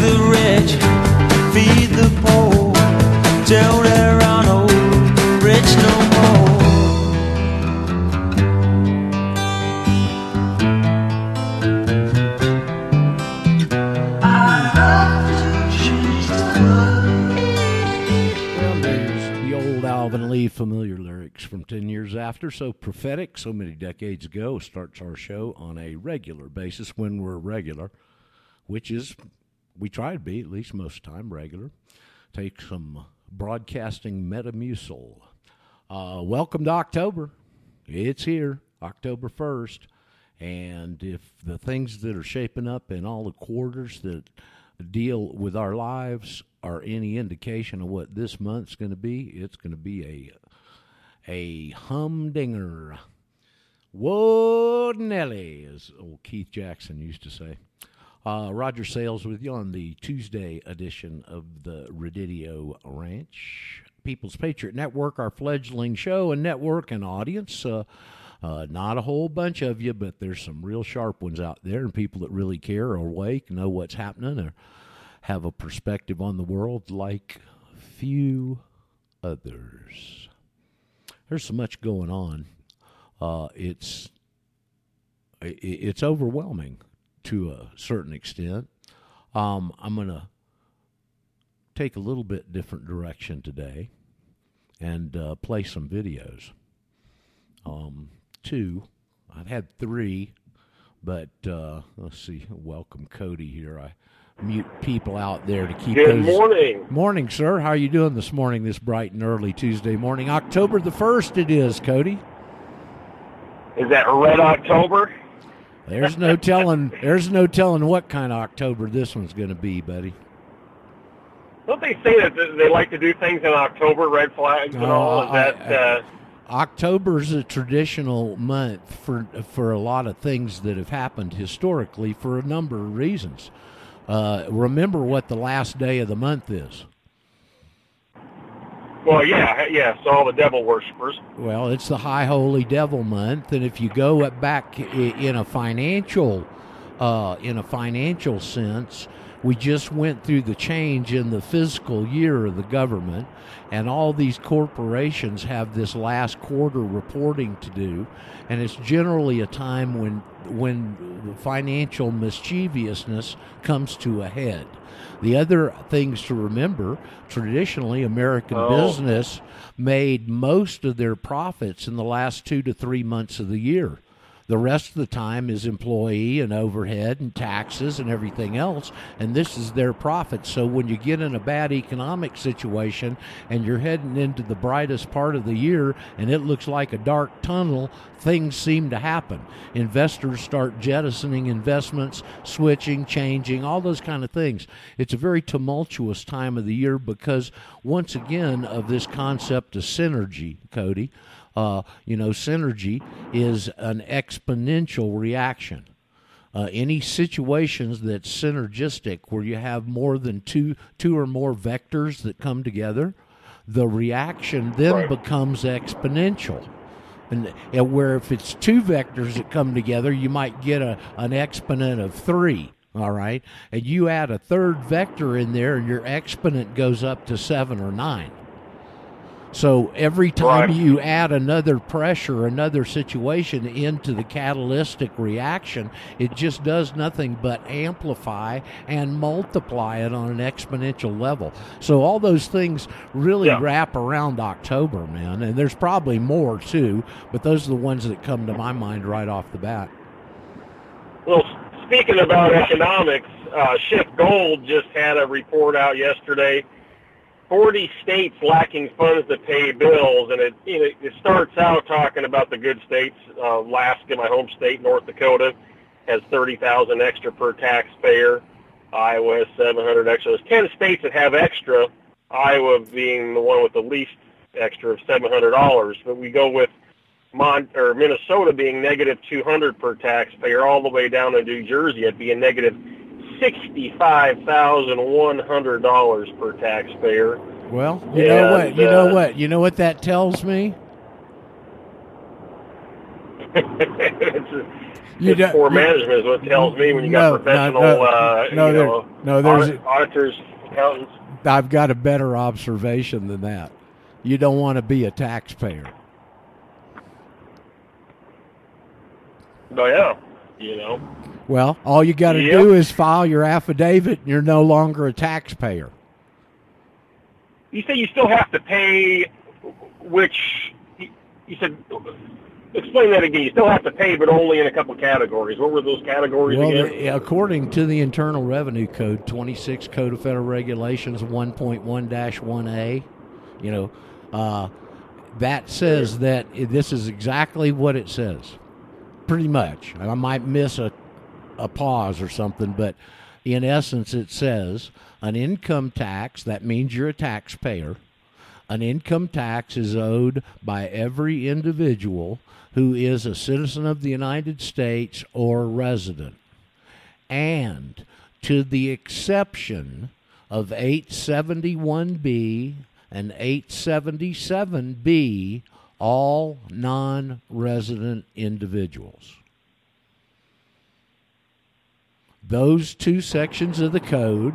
the rich, feed the poor, till there are no rich no more. I love you, Well, there's the old Alvin Lee familiar lyrics from 10 years after. So prophetic, so many decades ago, starts our show on a regular basis when we're regular, which is, we try to be at least most of the time regular. Take some broadcasting metamucil. Uh, welcome to October. It's here, October 1st. And if the things that are shaping up in all the quarters that deal with our lives are any indication of what this month's going to be, it's going to be a a humdinger. Whoa, Nelly, as old Keith Jackson used to say. Uh, Roger Sales with you on the Tuesday edition of the Radio Ranch. People's Patriot Network, our fledgling show and network and audience. Uh, uh, not a whole bunch of you, but there's some real sharp ones out there, and people that really care, are awake, know what's happening, or have a perspective on the world like few others. There's so much going on. Uh, it's it's overwhelming to a certain extent. Um, I'm gonna take a little bit different direction today and uh, play some videos. Um, two, I've had three, but uh, let's see. Welcome, Cody. Here, I mute people out there to keep Good those. morning. Morning, sir. How are you doing this morning? This bright and early Tuesday morning, October the first. It is, Cody. Is that Red October? There's no telling. There's no telling what kind of October this one's going to be, buddy. Don't they say that they like to do things in October, red flags and Oh, all? Is I- that I- uh, October's a traditional month for for a lot of things that have happened historically for a number of reasons. Uh, remember what the last day of the month is. Well, yeah, yeah. All the devil worshippers. Well, it's the High Holy Devil month, and if you go back in a financial, uh, in a financial sense, we just went through the change in the fiscal year of the government, and all these corporations have this last quarter reporting to do, and it's generally a time when when financial mischievousness comes to a head. The other things to remember traditionally, American Oh. business made most of their profits in the last two to three months of the year. The rest of the time is employee and overhead and taxes and everything else, and this is their profit. So when you get in a bad economic situation and you're heading into the brightest part of the year and it looks like a dark tunnel, things seem to happen. Investors start jettisoning investments, switching, changing, all those kind of things. It's a very tumultuous time of the year because, once again, of this concept of synergy, Cody. Uh, you know, synergy is an exponential reaction. Uh, any situations that's synergistic, where you have more than two two or more vectors that come together, the reaction then Right. becomes exponential. And, and where if it's two vectors that come together, you might get a, an exponent of three. All right, and you add a third vector in there, and your exponent goes up to seven or nine. So every time Right. you add another pressure, another situation into the catalytic reaction, it just does nothing but amplify and multiply it on an exponential level. So all those things really Yeah. wrap around October, man. And there's probably more too, but those are the ones that come to my mind right off the bat. Well, speaking about economics, uh, Schiff Gold just had a report out yesterday. 40 states lacking funds to pay bills, and it you know, it starts out talking about the good states. Uh, Alaska, my home state, North Dakota, has 30,000 extra per taxpayer. Iowa has 700 extra. There's 10 states that have extra. Iowa being the one with the least extra of $700. But we go with Mon- or Minnesota being negative 200 per taxpayer, all the way down to New Jersey at being negative $65,100 per taxpayer. Well, you know what? You know uh, what? You know what that tells me? it's, You it's poor management is what tells me when you No, got professional, no, uh, no, you there- know, no, there's audit- auditors, accountants. I've got a better observation than that. You don't want to be a taxpayer. Oh yeah, you know. Well, all you got to Yep. do is file your affidavit, and you're no longer a taxpayer. You say you still have to pay, which you said. Explain that again. You still have to pay, but only in a couple categories. What were those categories Well, again? according to the Internal Revenue Code, 26 Code of Federal Regulations 1.1-1A, you know, uh, that says that this is exactly what it says. Pretty much. I might miss a, a pause or something, but in essence, it says an income tax, that means you're a taxpayer. An income tax is owed by every individual who is a citizen of the United States or resident. And to the exception of 871B and 877B, all non resident individuals. Those two sections of the code,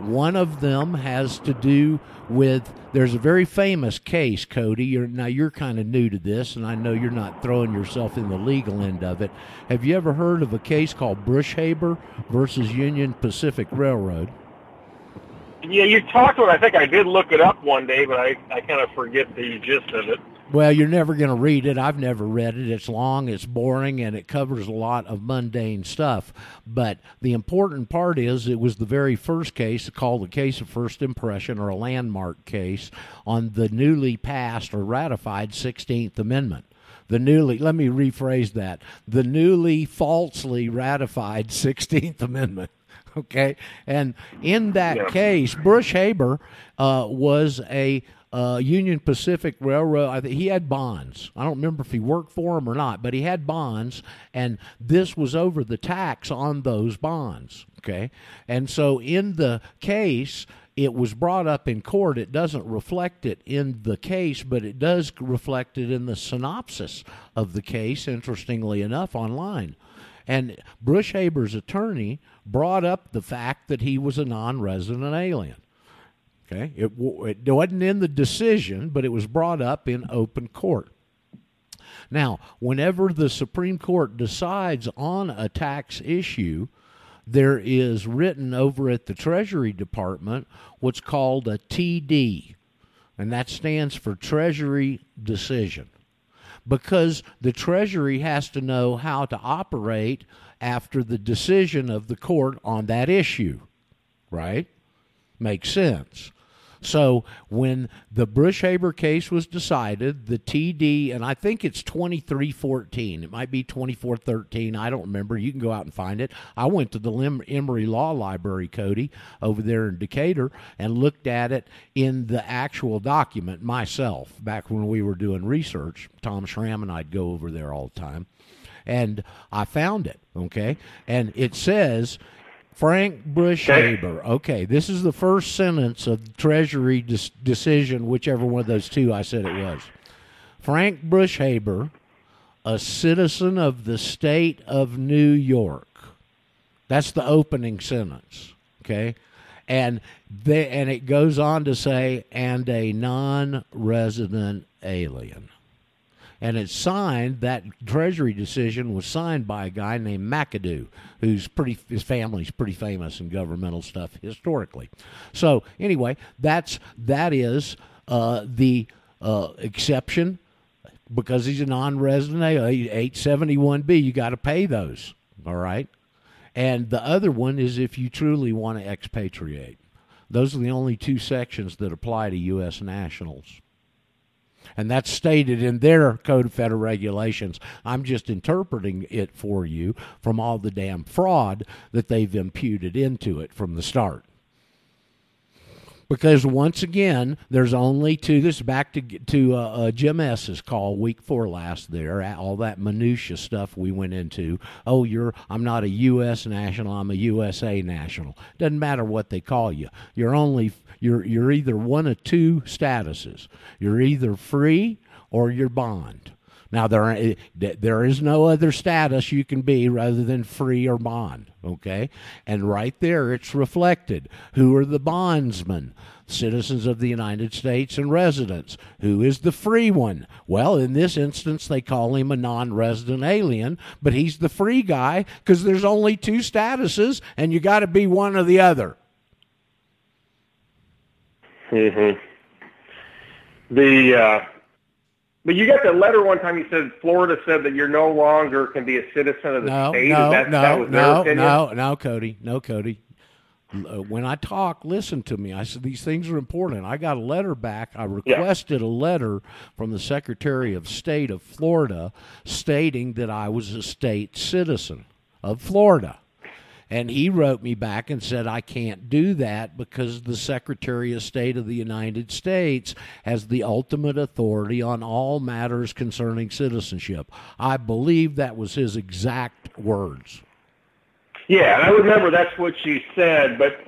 one of them has to do with there's a very famous case, Cody. You're, now you're kind of new to this, and I know you're not throwing yourself in the legal end of it. Have you ever heard of a case called Brushaber versus Union Pacific Railroad? Yeah, you talked about. I think I did look it up one day, but I I kind of forget the gist of it. Well, you're never going to read it. I've never read it. It's long, it's boring, and it covers a lot of mundane stuff. But the important part is it was the very first case called the case of first impression or a landmark case on the newly passed or ratified 16th Amendment. The newly, let me rephrase that, the newly falsely ratified 16th Amendment. Okay, and in that Yeah. case, Brushaber uh, was a uh, Union Pacific Railroad. I think he had bonds. I don't remember if he worked for him or not, but he had bonds, and this was over the tax on those bonds. Okay, and so in the case. It was brought up in court. It doesn't reflect it in the case, but it does reflect it in the synopsis of the case, interestingly enough, online. And Brushaber's attorney brought up the fact that he was a non resident alien. Okay, it, it wasn't in the decision, but it was brought up in open court. Now, whenever the Supreme Court decides on a tax issue, there is written over at the Treasury Department what's called a TD, and that stands for Treasury Decision because the Treasury has to know how to operate after the decision of the court on that issue, right? Makes sense. So when the Brushaber case was decided, the TD, and I think it's 2314. It might be 2413. I don't remember. You can go out and find it. I went to the Lim- Emory Law Library, Cody, over there in Decatur, and looked at it in the actual document myself back when we were doing research. Tom Schramm and I'd go over there all the time. And I found it, okay? And it says Frank Brushaber. Okay, this is the first sentence of the Treasury dis- decision, whichever one of those two I said it was. Frank Brushaber, a citizen of the state of New York. That's the opening sentence. Okay, and they, and it goes on to say, and a non-resident alien and it's signed. That Treasury decision was signed by a guy named McAdoo, who's pretty. His family's pretty famous in governmental stuff historically. So anyway, that's that is uh, the uh, exception because he's a non-resident. Eight seventy one B. You got to pay those. All right. And the other one is if you truly want to expatriate. Those are the only two sections that apply to U.S. nationals and that's stated in their code of federal regulations. I'm just interpreting it for you from all the damn fraud that they've imputed into it from the start. Because once again, there's only two. This is back to to uh, uh, Jim S's call week four last. There, all that minutia stuff we went into. Oh, you're I'm not a U.S. national. I'm a USA national. Doesn't matter what they call you. You're only you're you're either one of two statuses. You're either free or you're bond. Now there eh, there is no other status you can be rather than free or bond. Okay, and right there it's reflected. Who are the bondsmen? Citizens of the United States and residents. Who is the free one? Well, in this instance, they call him a non-resident alien, but he's the free guy because there's only two statuses, and you got to be one or the other. Hmm The uh, but you got the letter one time. You said Florida said that you're no longer can be a citizen of the no, state. No, that, no, that no, no, no, Cody, no, Cody. Uh, when I talk, listen to me. I said these things are important. I got a letter back. I requested yeah. a letter from the Secretary of State of Florida stating that I was a state citizen of Florida. And he wrote me back and said, I can't do that because the Secretary of State of the United States has the ultimate authority on all matters concerning citizenship. I believe that was his exact words. Yeah, and I remember that's what she said, but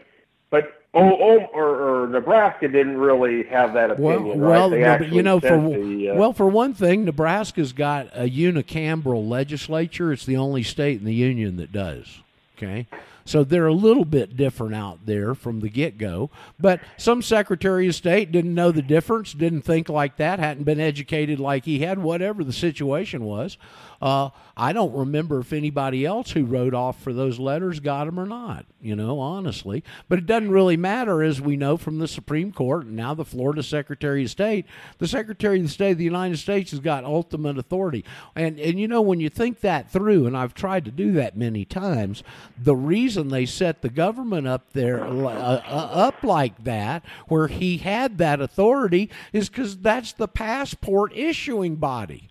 but oh, oh or, or Nebraska didn't really have that opinion. Well, right? well you know, for the, uh, well, for one thing, Nebraska's got a unicameral legislature. It's the only state in the union that does. Okay. So they're a little bit different out there from the get go. But some Secretary of State didn't know the difference, didn't think like that, hadn't been educated like he had, whatever the situation was. Uh, I don't remember if anybody else who wrote off for those letters got them or not, you know, honestly. But it doesn't really matter, as we know from the Supreme Court and now the Florida Secretary of State. The Secretary of State of the United States has got ultimate authority. And, and you know, when you think that through, and I've tried to do that many times, the reason they set the government up there, uh, uh, up like that, where he had that authority, is because that's the passport issuing body.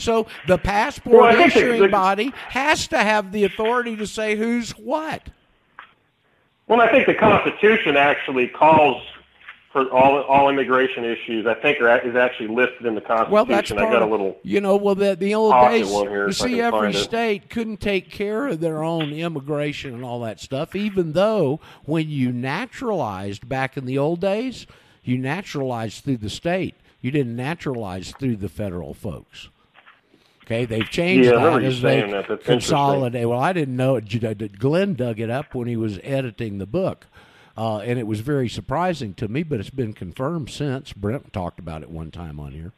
So the passport well, issuing the, body has to have the authority to say who's what. Well, I think the Constitution actually calls for all all immigration issues. I think are, is actually listed in the Constitution. Well, that's part I got a little. You know, well, the, the old days. You see, every state couldn't take care of their own immigration and all that stuff. Even though when you naturalized back in the old days, you naturalized through the state. You didn't naturalize through the federal folks. Okay, they've changed yeah, that as they that. consolidate. Well, I didn't know it. Glenn dug it up when he was editing the book, uh, and it was very surprising to me. But it's been confirmed since. Brent talked about it one time on here.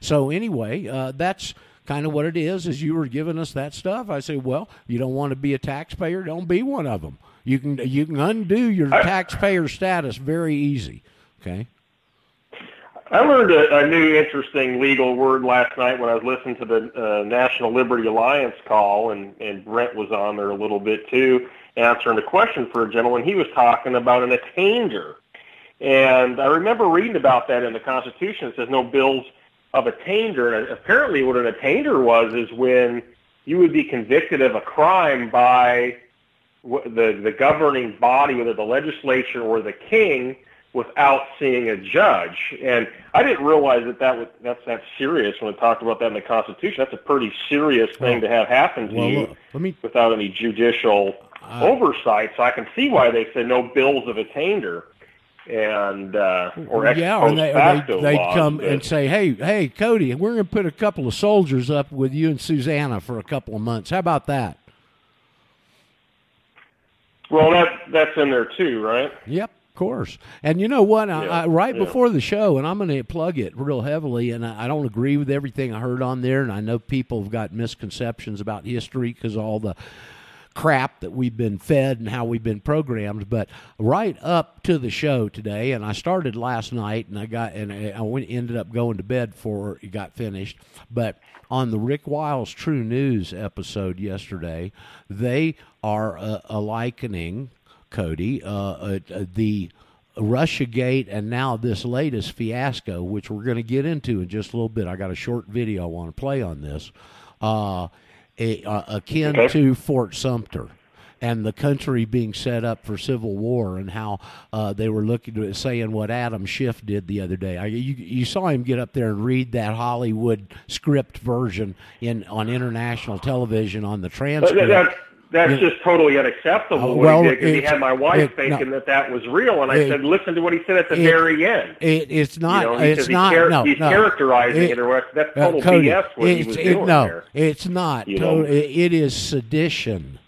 So anyway, uh, that's kind of what it is. As you were giving us that stuff, I say, well, you don't want to be a taxpayer, don't be one of them. You can you can undo your taxpayer status very easy. Okay. I learned a, a new interesting legal word last night when I was listening to the uh, National Liberty Alliance call, and, and Brent was on there a little bit too, answering a question for a gentleman. He was talking about an attainder. And I remember reading about that in the Constitution. It says no bills of attainder. And apparently what an attainder was is when you would be convicted of a crime by the, the governing body, whether the legislature or the king, without seeing a judge. And I didn't realize that that was that's that serious when we talked about that in the Constitution. That's a pretty serious thing to have happen to well, you look, let me, without any judicial uh, oversight. So I can see why they said no bills of attainder and uh, or ex yeah, and they, they, they'd laws, come but, and say, "Hey, hey, Cody, we're going to put a couple of soldiers up with you and Susanna for a couple of months. How about that?" Well, that that's in there too, right? Yep course. And you know what? I, yeah, I, right yeah. before the show, and I'm going to plug it real heavily, and I, I, don't agree with everything I heard on there, and I know people have got misconceptions about history because all the crap that we've been fed and how we've been programmed. But right up to the show today, and I started last night, and I got and I went, ended up going to bed before it got finished. But on the Rick Wiles True News episode yesterday, they are uh, a likening Cody, uh, uh, uh, the Russiagate, and now this latest fiasco, which we're going to get into in just a little bit. I got a short video I want to play on this, uh, a, uh, akin okay. to Fort Sumter and the country being set up for civil war, and how uh, they were looking at saying what Adam Schiff did the other day. I, you, you saw him get up there and read that Hollywood script version in on international television on the transcript that's just totally unacceptable. Uh, what well, he did 'cause he had my wife it- thinking no. that that was real, and I It- said, "Listen to what he said at the very end." it, it's not. you know, it's not. He's, char- no, he's no. characterizing It- or what- that's Uh, total Cody, BS. What he was doing no, there. it's not. You know? it- is sedition.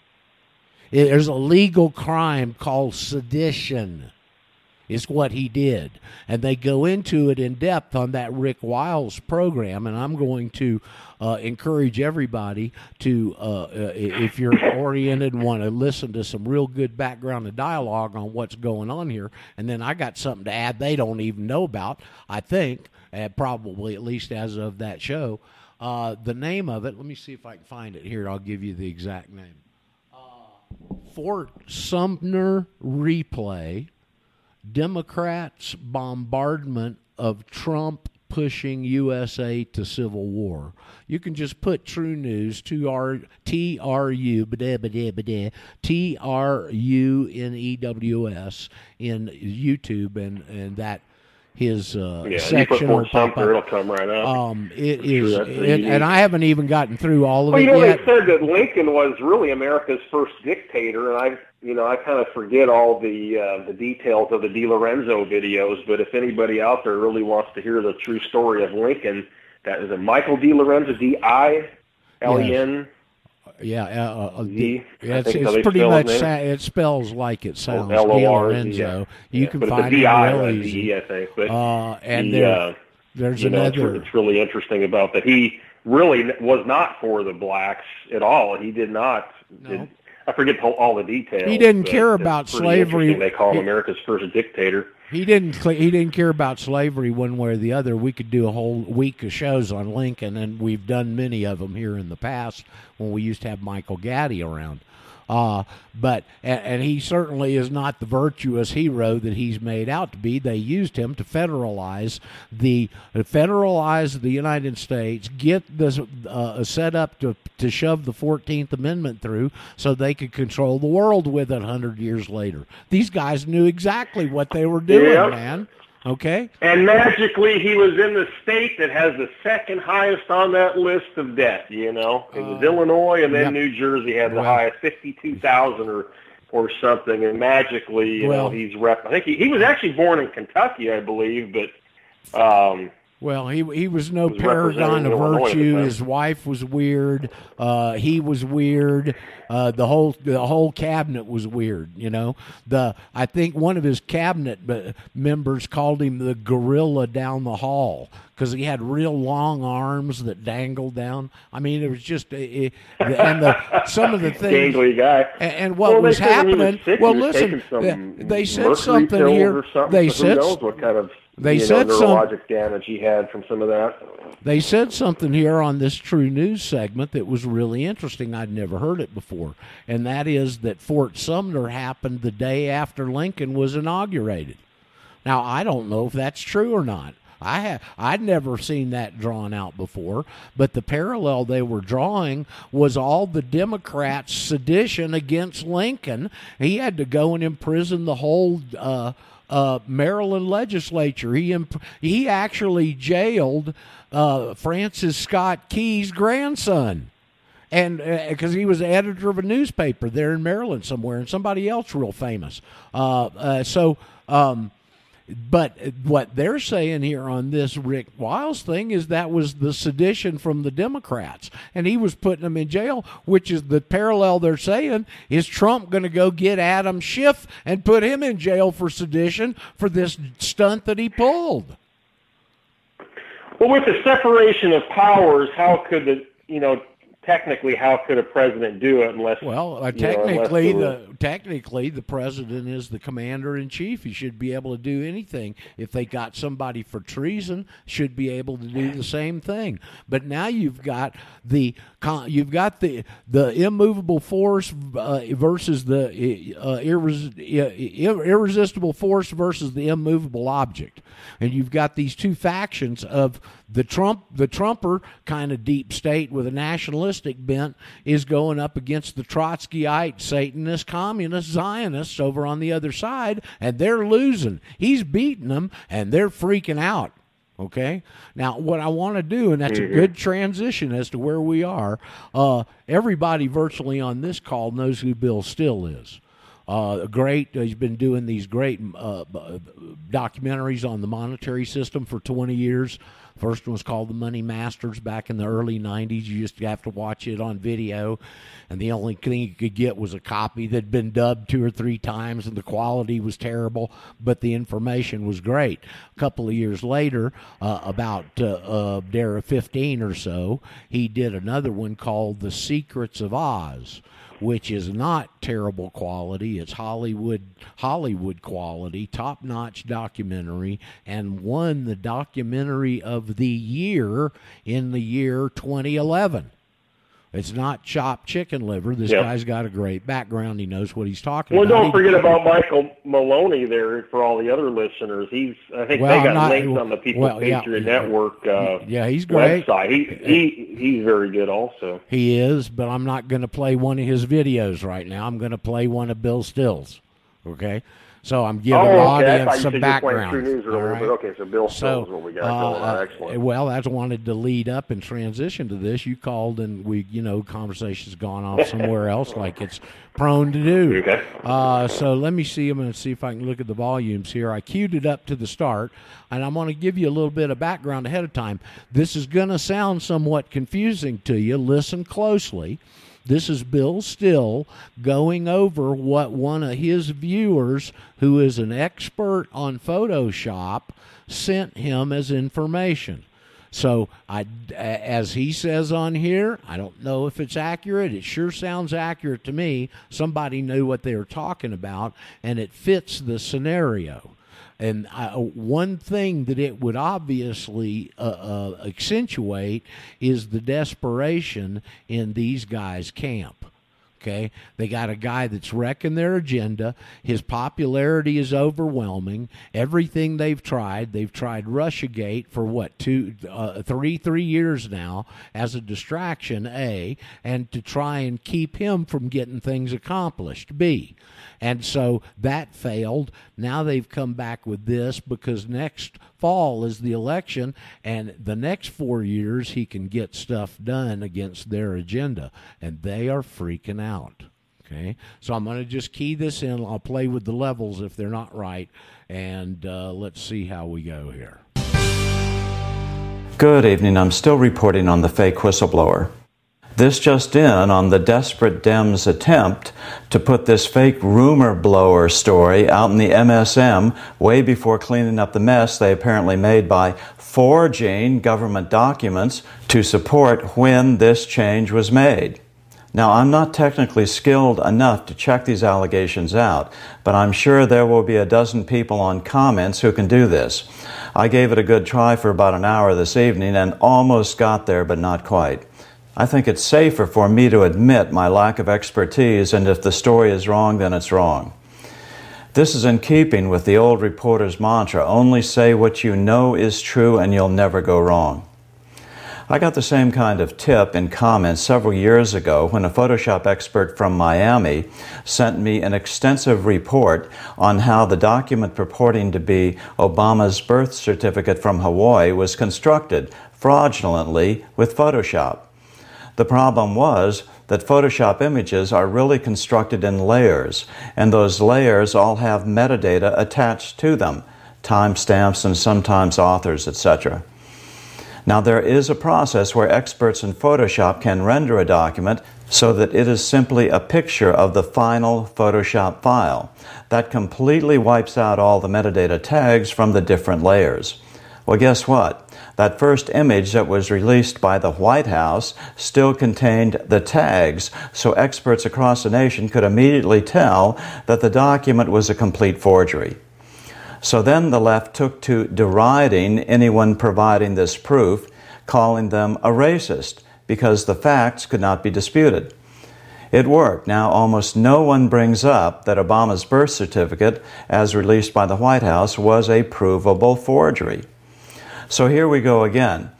It- there's a legal crime called sedition. Is what he did, and they go into it in depth on that Rick Wiles program. And I'm going to uh, encourage everybody to, uh, uh, if you're oriented and want to listen to some real good background and dialogue on what's going on here, and then I got something to add they don't even know about. I think, uh, probably at least as of that show. Uh, the name of it, let me see if I can find it here. I'll give you the exact name. Uh, Fort Sumter replay. Democrats' bombardment of Trump pushing USA to civil war. You can just put True News to R T R U T R U N E W S in YouTube and and that his uh, Yeah, section Fort Sumter, it'll come right up. Um, it Sure, is, that's it, and I haven't even gotten through all of Well, it you know, yet. they said that Lincoln was really America's first dictator, and I, you know, I kind of forget all the uh, the details of the Di Lorenzo videos. But if anybody out there really wants to hear the true story of Lincoln, that is a Michael Di Lorenzo, D I L E N. Yeah, uh, uh, Z, yeah, it's, it's pretty much sa- it spells like it sounds. L O R Z, Lorenzo. yeah. You Yeah, can find it's it D I real not a easy. D E, I think. But Uh, and the, there, uh, there's you know, it's, another. it's really interesting about that. He really was not for the blacks at all. He did not. No. Did, I forget all- the details. He didn't care about slavery. They call him America's first dictator. He didn't. He didn't care about slavery one way or the other. We could do a whole week of shows on Lincoln, and we've done many of them here in the past when we used to have Michael Gaddy around. Uh, but and, and he certainly is not the virtuous hero that he's made out to be. They used him to federalize the federalize the United States, get this uh, set up to to shove the Fourteenth Amendment through, so they could control the world with it. Hundred years later, these guys knew exactly what they were doing, Yeah. man. Okay, And magically, he was in the state that has the second highest on that list of debt. You know, it was Uh, Illinois, and then yep. New Jersey had the Well- highest, fifty-two thousand or or something. And magically, you Well- know, he's rep. I think he, he was actually born in Kentucky, I believe, but um, Well, he he was no was paragon of Illinois at the virtue. His wife was weird. Uh, he was weird. Uh, the whole the whole cabinet was weird. You know, the I think one of his cabinet members called him the gorilla down the hall because he had real long arms that dangled down. I mean, it was just it, and the some of the things. gangly guy. And, and what Well, was he was happening? well, listen. they- said something here. Something, They so said knows what kind of they you said know, some- damage he had from some of that. They said something here on this True News segment that was really interesting. I'd never heard it before, and that is that Fort Sumter happened the day after Lincoln was inaugurated. Now, I don't know if that's true or not. I ha- I'd never seen that drawn out before, but the parallel they were drawing was all the Democrats' sedition against Lincoln. He had to go and imprison the whole uh, uh, Maryland legislature. He imp- he actually jailed uh, Francis Scott Key's grandson and because he was the editor of a newspaper there in Maryland somewhere, and somebody else real famous. Uh, uh, so, um, but what they're saying here on this Rick Wiles thing is that was the sedition from the Democrats, and he was putting them in jail. Which is the parallel they're saying is Trump going to go get Adam Schiff and put him in jail for sedition for this stunt that he pulled. Well, with the separation of powers, how could the you know technically how could a president do it unless Well, uh, you know, unless technically, the technically the president is the commander in chief. He should be able to do anything. If they got somebody for treason, should be able to do the same thing. But now you've got the you've got the the immovable force uh, versus the uh, irres- uh, irresistible force versus the immovable object, and you've got these two factions of the Trump the Trumper kind of deep state with a nationalistic bent is going up against the Trotskyite Satanist communist Zionists over on the other side, and they're losing. He's beating them, and they're freaking out. Okay. Now, what I want to do, and that's a good transition as to where we are. Uh, everybody virtually on this call knows who Bill Still is. Uh, great. He's been doing these great uh, documentaries on the monetary system for 20 years. First one was called The Money Masters back in the early 90s. You used to have to watch it on video, and the only thing you could get was a copy that had been dubbed two or three times, and the quality was terrible, but the information was great. A couple of years later, uh, about uh, uh, there 15 or so, he did another one called The Secrets of Oz which is not terrible quality. It's Hollywood Hollywood quality, top notch documentary, and won the documentary of the year in the year 2011. It's not chopped chicken liver. This yep. guy's got a great background. He knows what he's talking well, about. Well, don't forget about Michael Maloney there for all the other listeners. He's I think well, they got not, links on the People well, Patriot yeah, Network. Uh, yeah, he's great. Website. He he he's very good also. He is, but I'm not going to play one of his videos right now. I'm going to play one of Bill Still's. Okay. So I'm giving oh, the okay. audience some background. Right? okay, so Bill so, what we got uh, going. Excellent. Well, I just wanted to lead up and transition to this. You called and we, you know, conversation's gone off somewhere else like it's prone to do. Okay. Uh, so let me see. I'm going to see if I can look at the volumes here. I queued it up to the start, and I'm going to give you a little bit of background ahead of time. This is going to sound somewhat confusing to you. Listen closely. This is Bill Still going over what one of his viewers, who is an expert on Photoshop, sent him as information. So, I, as he says on here, I don't know if it's accurate. It sure sounds accurate to me. Somebody knew what they were talking about, and it fits the scenario. And I, one thing that it would obviously uh, uh, accentuate is the desperation in these guys' camp. Okay, they got a guy that's wrecking their agenda. His popularity is overwhelming. Everything they've tried, they've tried RussiaGate for what two, uh, three, three years now as a distraction. A and to try and keep him from getting things accomplished. B and so that failed. Now they've come back with this because next fall is the election, and the next four years he can get stuff done against their agenda. And they are freaking out. Okay, so I'm going to just key this in. I'll play with the levels if they're not right, and uh, let's see how we go here. Good evening. I'm still reporting on the fake whistleblower. This just in on the desperate Dems' attempt to put this fake rumor blower story out in the MSM way before cleaning up the mess they apparently made by forging government documents to support when this change was made. Now, I'm not technically skilled enough to check these allegations out, but I'm sure there will be a dozen people on comments who can do this. I gave it a good try for about an hour this evening and almost got there, but not quite. I think it's safer for me to admit my lack of expertise, and if the story is wrong, then it's wrong. This is in keeping with the old reporter's mantra only say what you know is true, and you'll never go wrong. I got the same kind of tip in comments several years ago when a Photoshop expert from Miami sent me an extensive report on how the document purporting to be Obama's birth certificate from Hawaii was constructed fraudulently with Photoshop. The problem was that Photoshop images are really constructed in layers, and those layers all have metadata attached to them, timestamps and sometimes authors, etc. Now, there is a process where experts in Photoshop can render a document so that it is simply a picture of the final Photoshop file. That completely wipes out all the metadata tags from the different layers. Well, guess what? That first image that was released by the White House still contained the tags, so experts across the nation could immediately tell that the document was a complete forgery. So then the left took to deriding anyone providing this proof, calling them a racist because the facts could not be disputed. It worked. Now, almost no one brings up that Obama's birth certificate, as released by the White House, was a provable forgery. So here we go again.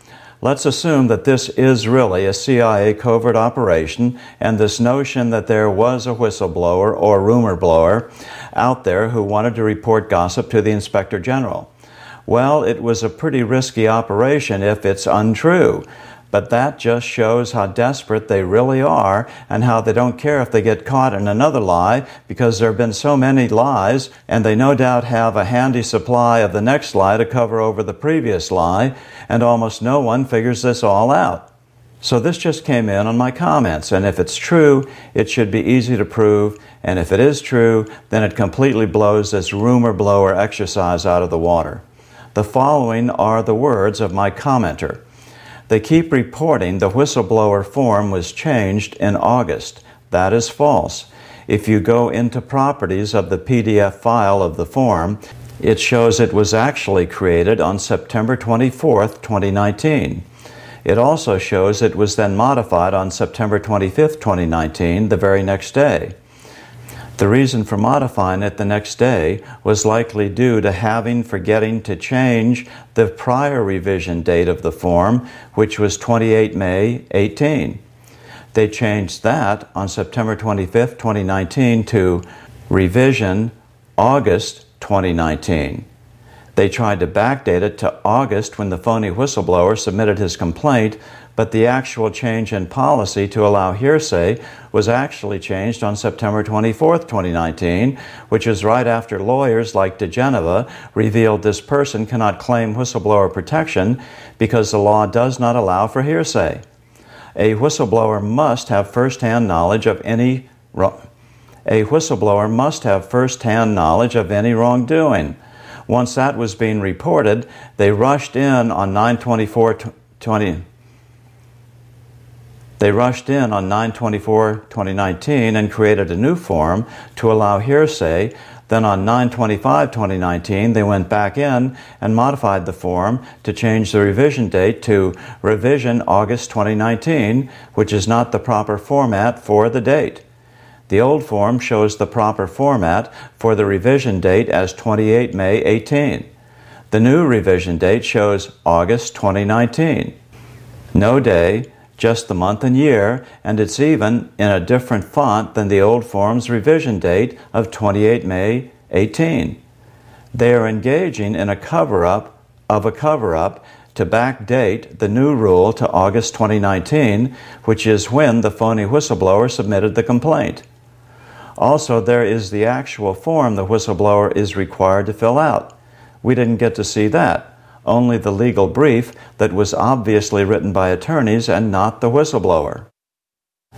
Let's assume that this is really a CIA covert operation, and this notion that there was a whistleblower or rumor blower out there who wanted to report gossip to the Inspector General. Well, it was a pretty risky operation if it's untrue. But that just shows how desperate they really are and how they don't care if they get caught in another lie because there have been so many lies and they no doubt have a handy supply of the next lie to cover over the previous lie and almost no one figures this all out. So this just came in on my comments and if it's true, it should be easy to prove and if it is true, then it completely blows this rumor blower exercise out of the water. The following are the words of my commenter. They keep reporting the whistleblower form was changed in August. That is false. If you go into properties of the PDF file of the form, it shows it was actually created on September 24, 2019. It also shows it was then modified on September 25, 2019, the very next day. The reason for modifying it the next day was likely due to having forgetting to change the prior revision date of the form, which was 28 May 18. They changed that on September 25, 2019 to revision August 2019. They tried to backdate it to August when the phony whistleblower submitted his complaint, but the actual change in policy to allow hearsay was actually changed on September 24, 2019, which is right after lawyers like diGenova revealed this person cannot claim whistleblower protection because the law does not allow for hearsay. A whistleblower must have first-hand knowledge of any a whistleblower must have first-hand knowledge of any wrongdoing. Once that was being reported, they rushed in on 924 20 they rushed in on 924 2019 and created a new form to allow hearsay. Then on 925 2019, they went back in and modified the form to change the revision date to revision August 2019, which is not the proper format for the date. The old form shows the proper format for the revision date as 28 May 18. The new revision date shows August 2019. No day, just the month and year, and it's even in a different font than the old form's revision date of 28 May 18. They are engaging in a cover up of a cover up to backdate the new rule to August 2019, which is when the phony whistleblower submitted the complaint. Also, there is the actual form the whistleblower is required to fill out. We didn't get to see that only the legal brief that was obviously written by attorneys and not the whistleblower.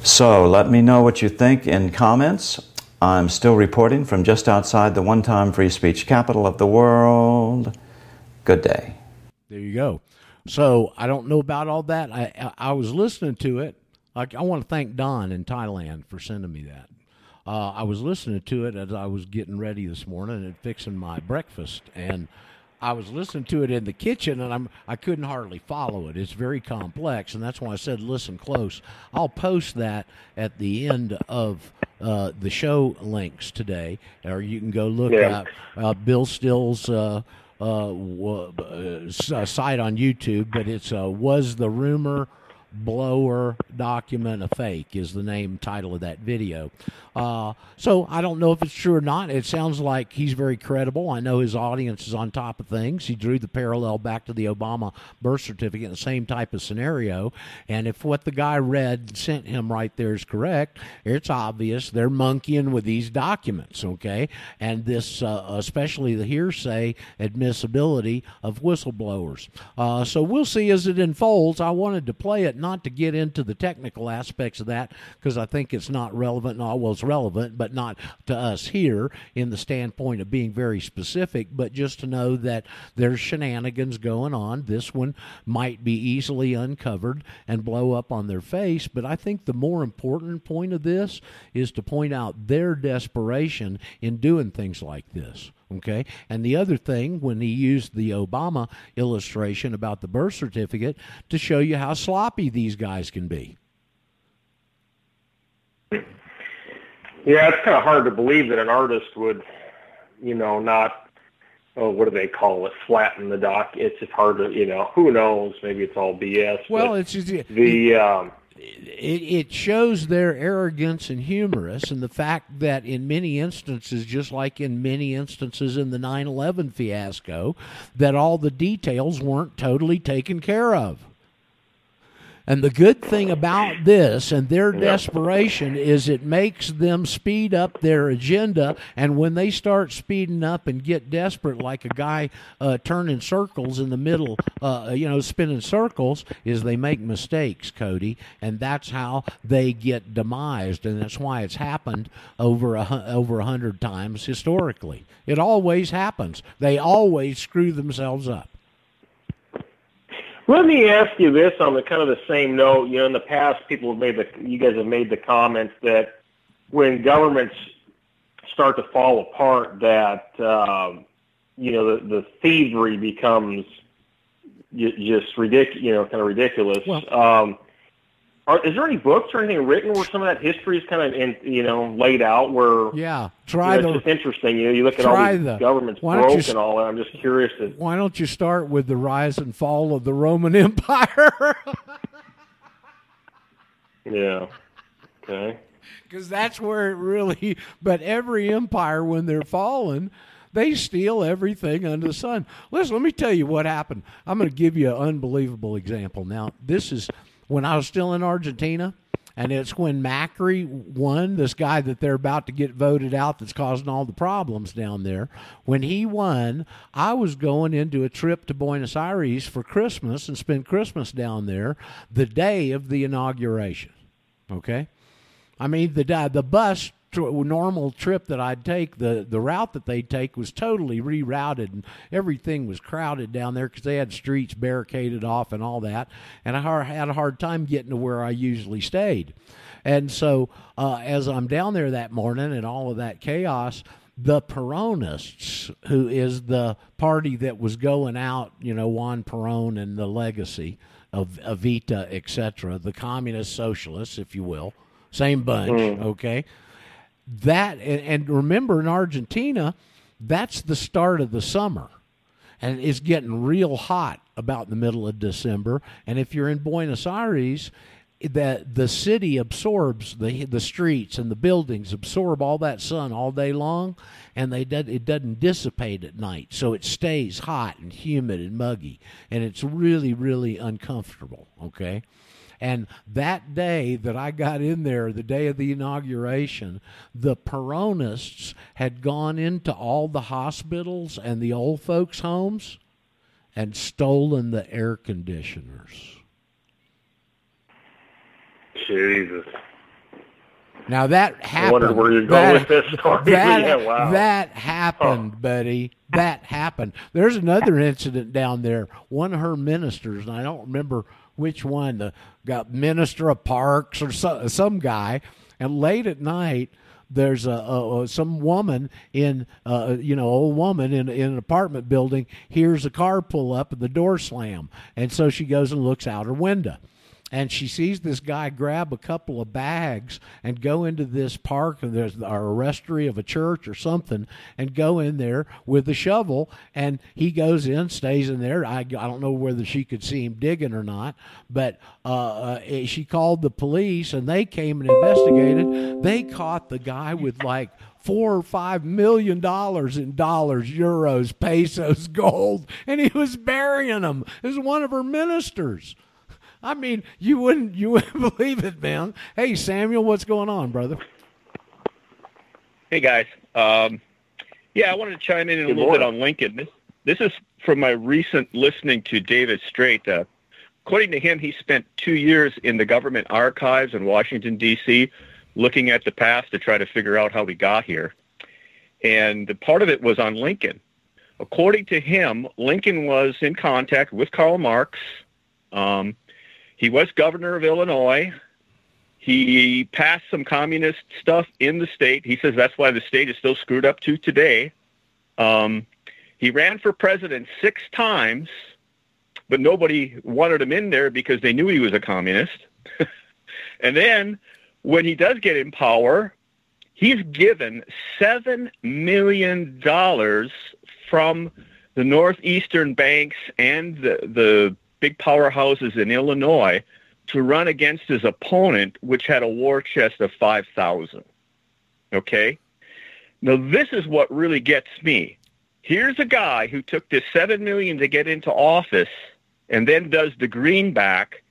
So let me know what you think in comments. I'm still reporting from just outside the one time free speech capital of the world. Good day. There you go. So I don't know about all that. I, I, was listening to it. I, I, want to thank Don in Thailand for sending me that. Uh, I was listening to it as I was getting ready this morning and fixing my breakfast. And I was listening to it in the kitchen and I'm I couldn't hardly follow it. It's very complex, and that's why I said listen close. I'll post that at the end of uh, the show links today, or you can go look yeah. at uh, Bill Still's. Uh, uh, uh site on YouTube, but it's uh, was the rumor blower document a fake is the name title of that video. Uh, so i don't know if it's true or not. It sounds like he's very credible. I know his audience is on top of things. He drew the parallel back to the obama birth certificate the same type of scenario. And if what the guy read sent him right there is correct it's obvious they're monkeying with these documents okay? And this uh, especially the hearsay admissibility of whistleblowers. Uh, so we'll see as it unfolds. I wanted to play it not to get into the technical aspects of that because I think it's not relevant. Well, it's relevant, but not to us here in the standpoint of being very specific, but just to know that there's shenanigans going on. This one might be easily uncovered and blow up on their face. But I think the more important point of this is to point out their desperation in doing things like this. Okay. And the other thing, when he used the Obama illustration about the birth certificate to show you how sloppy these guys can be. Yeah, it's kind of hard to believe that an artist would, you know, not, oh, what do they call it, flatten the doc. It's just hard to, you know, who knows? Maybe it's all BS. Well, it's just the. Um, it, it shows their arrogance and humorous, and the fact that in many instances, just like in many instances in the 9 11 fiasco, that all the details weren't totally taken care of. And the good thing about this and their desperation is it makes them speed up their agenda. And when they start speeding up and get desperate, like a guy uh, turning circles in the middle, uh, you know, spinning circles, is they make mistakes, Cody. And that's how they get demised. And that's why it's happened over a, over a hundred times historically. It always happens. They always screw themselves up. Let me ask you this on the kind of the same note. You know, in the past, people have made the you guys have made the comments that when governments start to fall apart, that um, you know the, the thievery becomes just ridiculous. You know, kind of ridiculous. Well, um, are, is there any books or anything written where some of that history is kind of in, you know laid out? Where yeah, try you know, it's just interesting. You know, you look at all these the, governments broke you, and all that. I'm just curious. To, why don't you start with the rise and fall of the Roman Empire? yeah. Okay. Because that's where it really. But every empire, when they're fallen, they steal everything under the sun. Listen, let me tell you what happened. I'm going to give you an unbelievable example. Now, this is when I was still in Argentina. And it's when Macri won, this guy that they're about to get voted out that's causing all the problems down there. When he won, I was going into a trip to Buenos Aires for Christmas and spend Christmas down there the day of the inauguration. Okay? I mean, the, the bus normal trip that I'd take, the the route that they'd take was totally rerouted, and everything was crowded down there because they had streets barricaded off and all that. And I had a hard time getting to where I usually stayed. And so, uh, as I'm down there that morning and all of that chaos, the Peronists, who is the party that was going out, you know, Juan Perón and the legacy of Evita, etc., the communist socialists, if you will, same bunch, mm. okay that and, and remember in Argentina, that's the start of the summer and it's getting real hot about the middle of December. And if you're in Buenos Aires, that the city absorbs the the streets and the buildings absorb all that sun all day long, and they it doesn't dissipate at night, so it stays hot and humid and muggy, and it's really really uncomfortable. Okay, and that day that I got in there, the day of the inauguration, the Peronists had gone into all the hospitals and the old folks' homes and stolen the air conditioners. Jesus. Now that happened. I wondered where you're going that, with this story. That, yeah, wow. that happened, huh. buddy. That happened. There's another incident down there. One of her ministers, and I don't remember which one, the got minister of parks or so, some guy, and late at night there's a, a, a, some woman in uh, you know old woman in, in an apartment building hears a car pull up and the door slam. And so she goes and looks out her window and she sees this guy grab a couple of bags and go into this park and there's a rectory of a church or something and go in there with a shovel. And he goes in stays in there. I, I don't know whether she could see him digging or not but uh, uh, she called the police and they came and investigated. They caught the guy with like four or five million dollars in dollars, euros, pesos, gold, and he was burying them as one of her ministers. I mean, you wouldn't you wouldn't believe it, man. Hey, Samuel, what's going on, brother? Hey, guys. Um, yeah, I wanted to chime in a little bit on Lincoln. This this is from my recent listening to David Straight. Uh, according to him, he spent two years in the government archives in Washington D.C. looking at the past to try to figure out how we got here, and part of it was on Lincoln. According to him, Lincoln was in contact with Karl Marx. Um, he was governor of Illinois. He passed some communist stuff in the state. He says that's why the state is still screwed up to today. Um, he ran for president six times, but nobody wanted him in there because they knew he was a communist. and then when he does get in power, he's given $7 million from the northeastern banks and the, the big powerhouses in Illinois to run against his opponent, which had a war chest of 5,000. Okay? Now, this is what really gets me. Here's a guy who took this 7 million to get into office and then does the greenback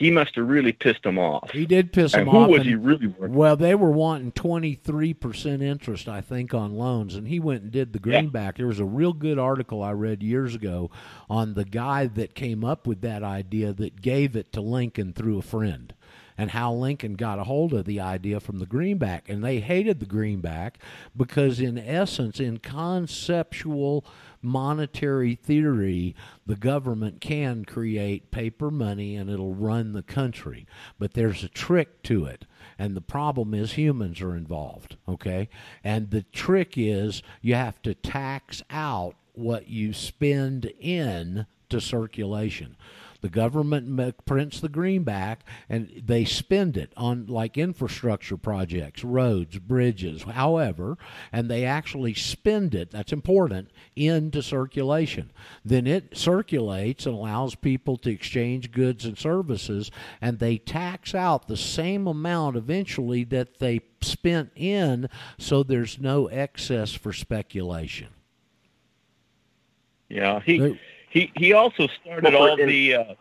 he must have really pissed them off. He did piss and them who off. Who was and, he really working? Well, they were wanting twenty three percent interest, I think, on loans, and he went and did the greenback. Yeah. There was a real good article I read years ago on the guy that came up with that idea that gave it to Lincoln through a friend and how Lincoln got a hold of the idea from the greenback. And they hated the greenback because, in essence, in conceptual monetary theory, the government can create paper money and it'll run the country. But there's a trick to it. And the problem is humans are involved, okay? And the trick is you have to tax out what you spend in to circulation. The government prints the greenback and they spend it on like infrastructure projects, roads, bridges, however, and they actually spend it, that's important, into circulation. Then it circulates and allows people to exchange goods and services, and they tax out the same amount eventually that they spent in so there's no excess for speculation. Yeah, he he he also started all the uh,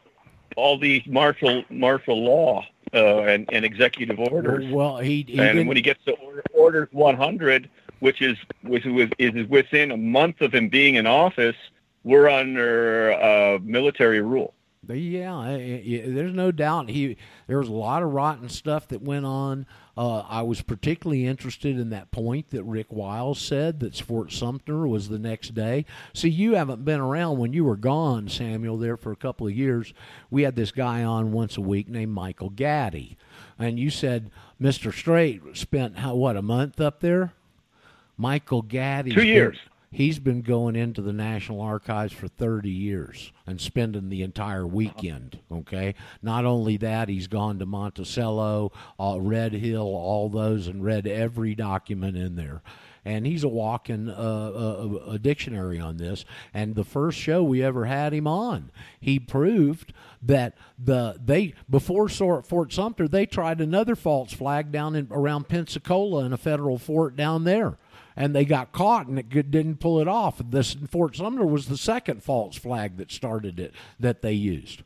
all the martial martial law uh, and, and executive orders. Well, he, he and didn't... when he gets to order, order 100, which is which is within a month of him being in office, we're under uh, military rule. Yeah, there's no doubt he. There was a lot of rotten stuff that went on. Uh, I was particularly interested in that point that Rick Wiles said that Fort Sumter was the next day. See, you haven't been around when you were gone, Samuel, there for a couple of years. We had this guy on once a week named Michael Gaddy, and you said Mr. Straight spent how what a month up there. Michael Gaddy. Two years. He's been going into the National Archives for 30 years and spending the entire weekend. Okay. Not only that, he's gone to Monticello, uh, Red Hill, all those, and read every document in there. And he's a walking uh, a, a dictionary on this. And the first show we ever had him on, he proved that the they before Fort Sumter they tried another false flag down in around Pensacola in a federal fort down there and they got caught and it didn't pull it off. This Fort Sumter was the second false flag that started it that they used,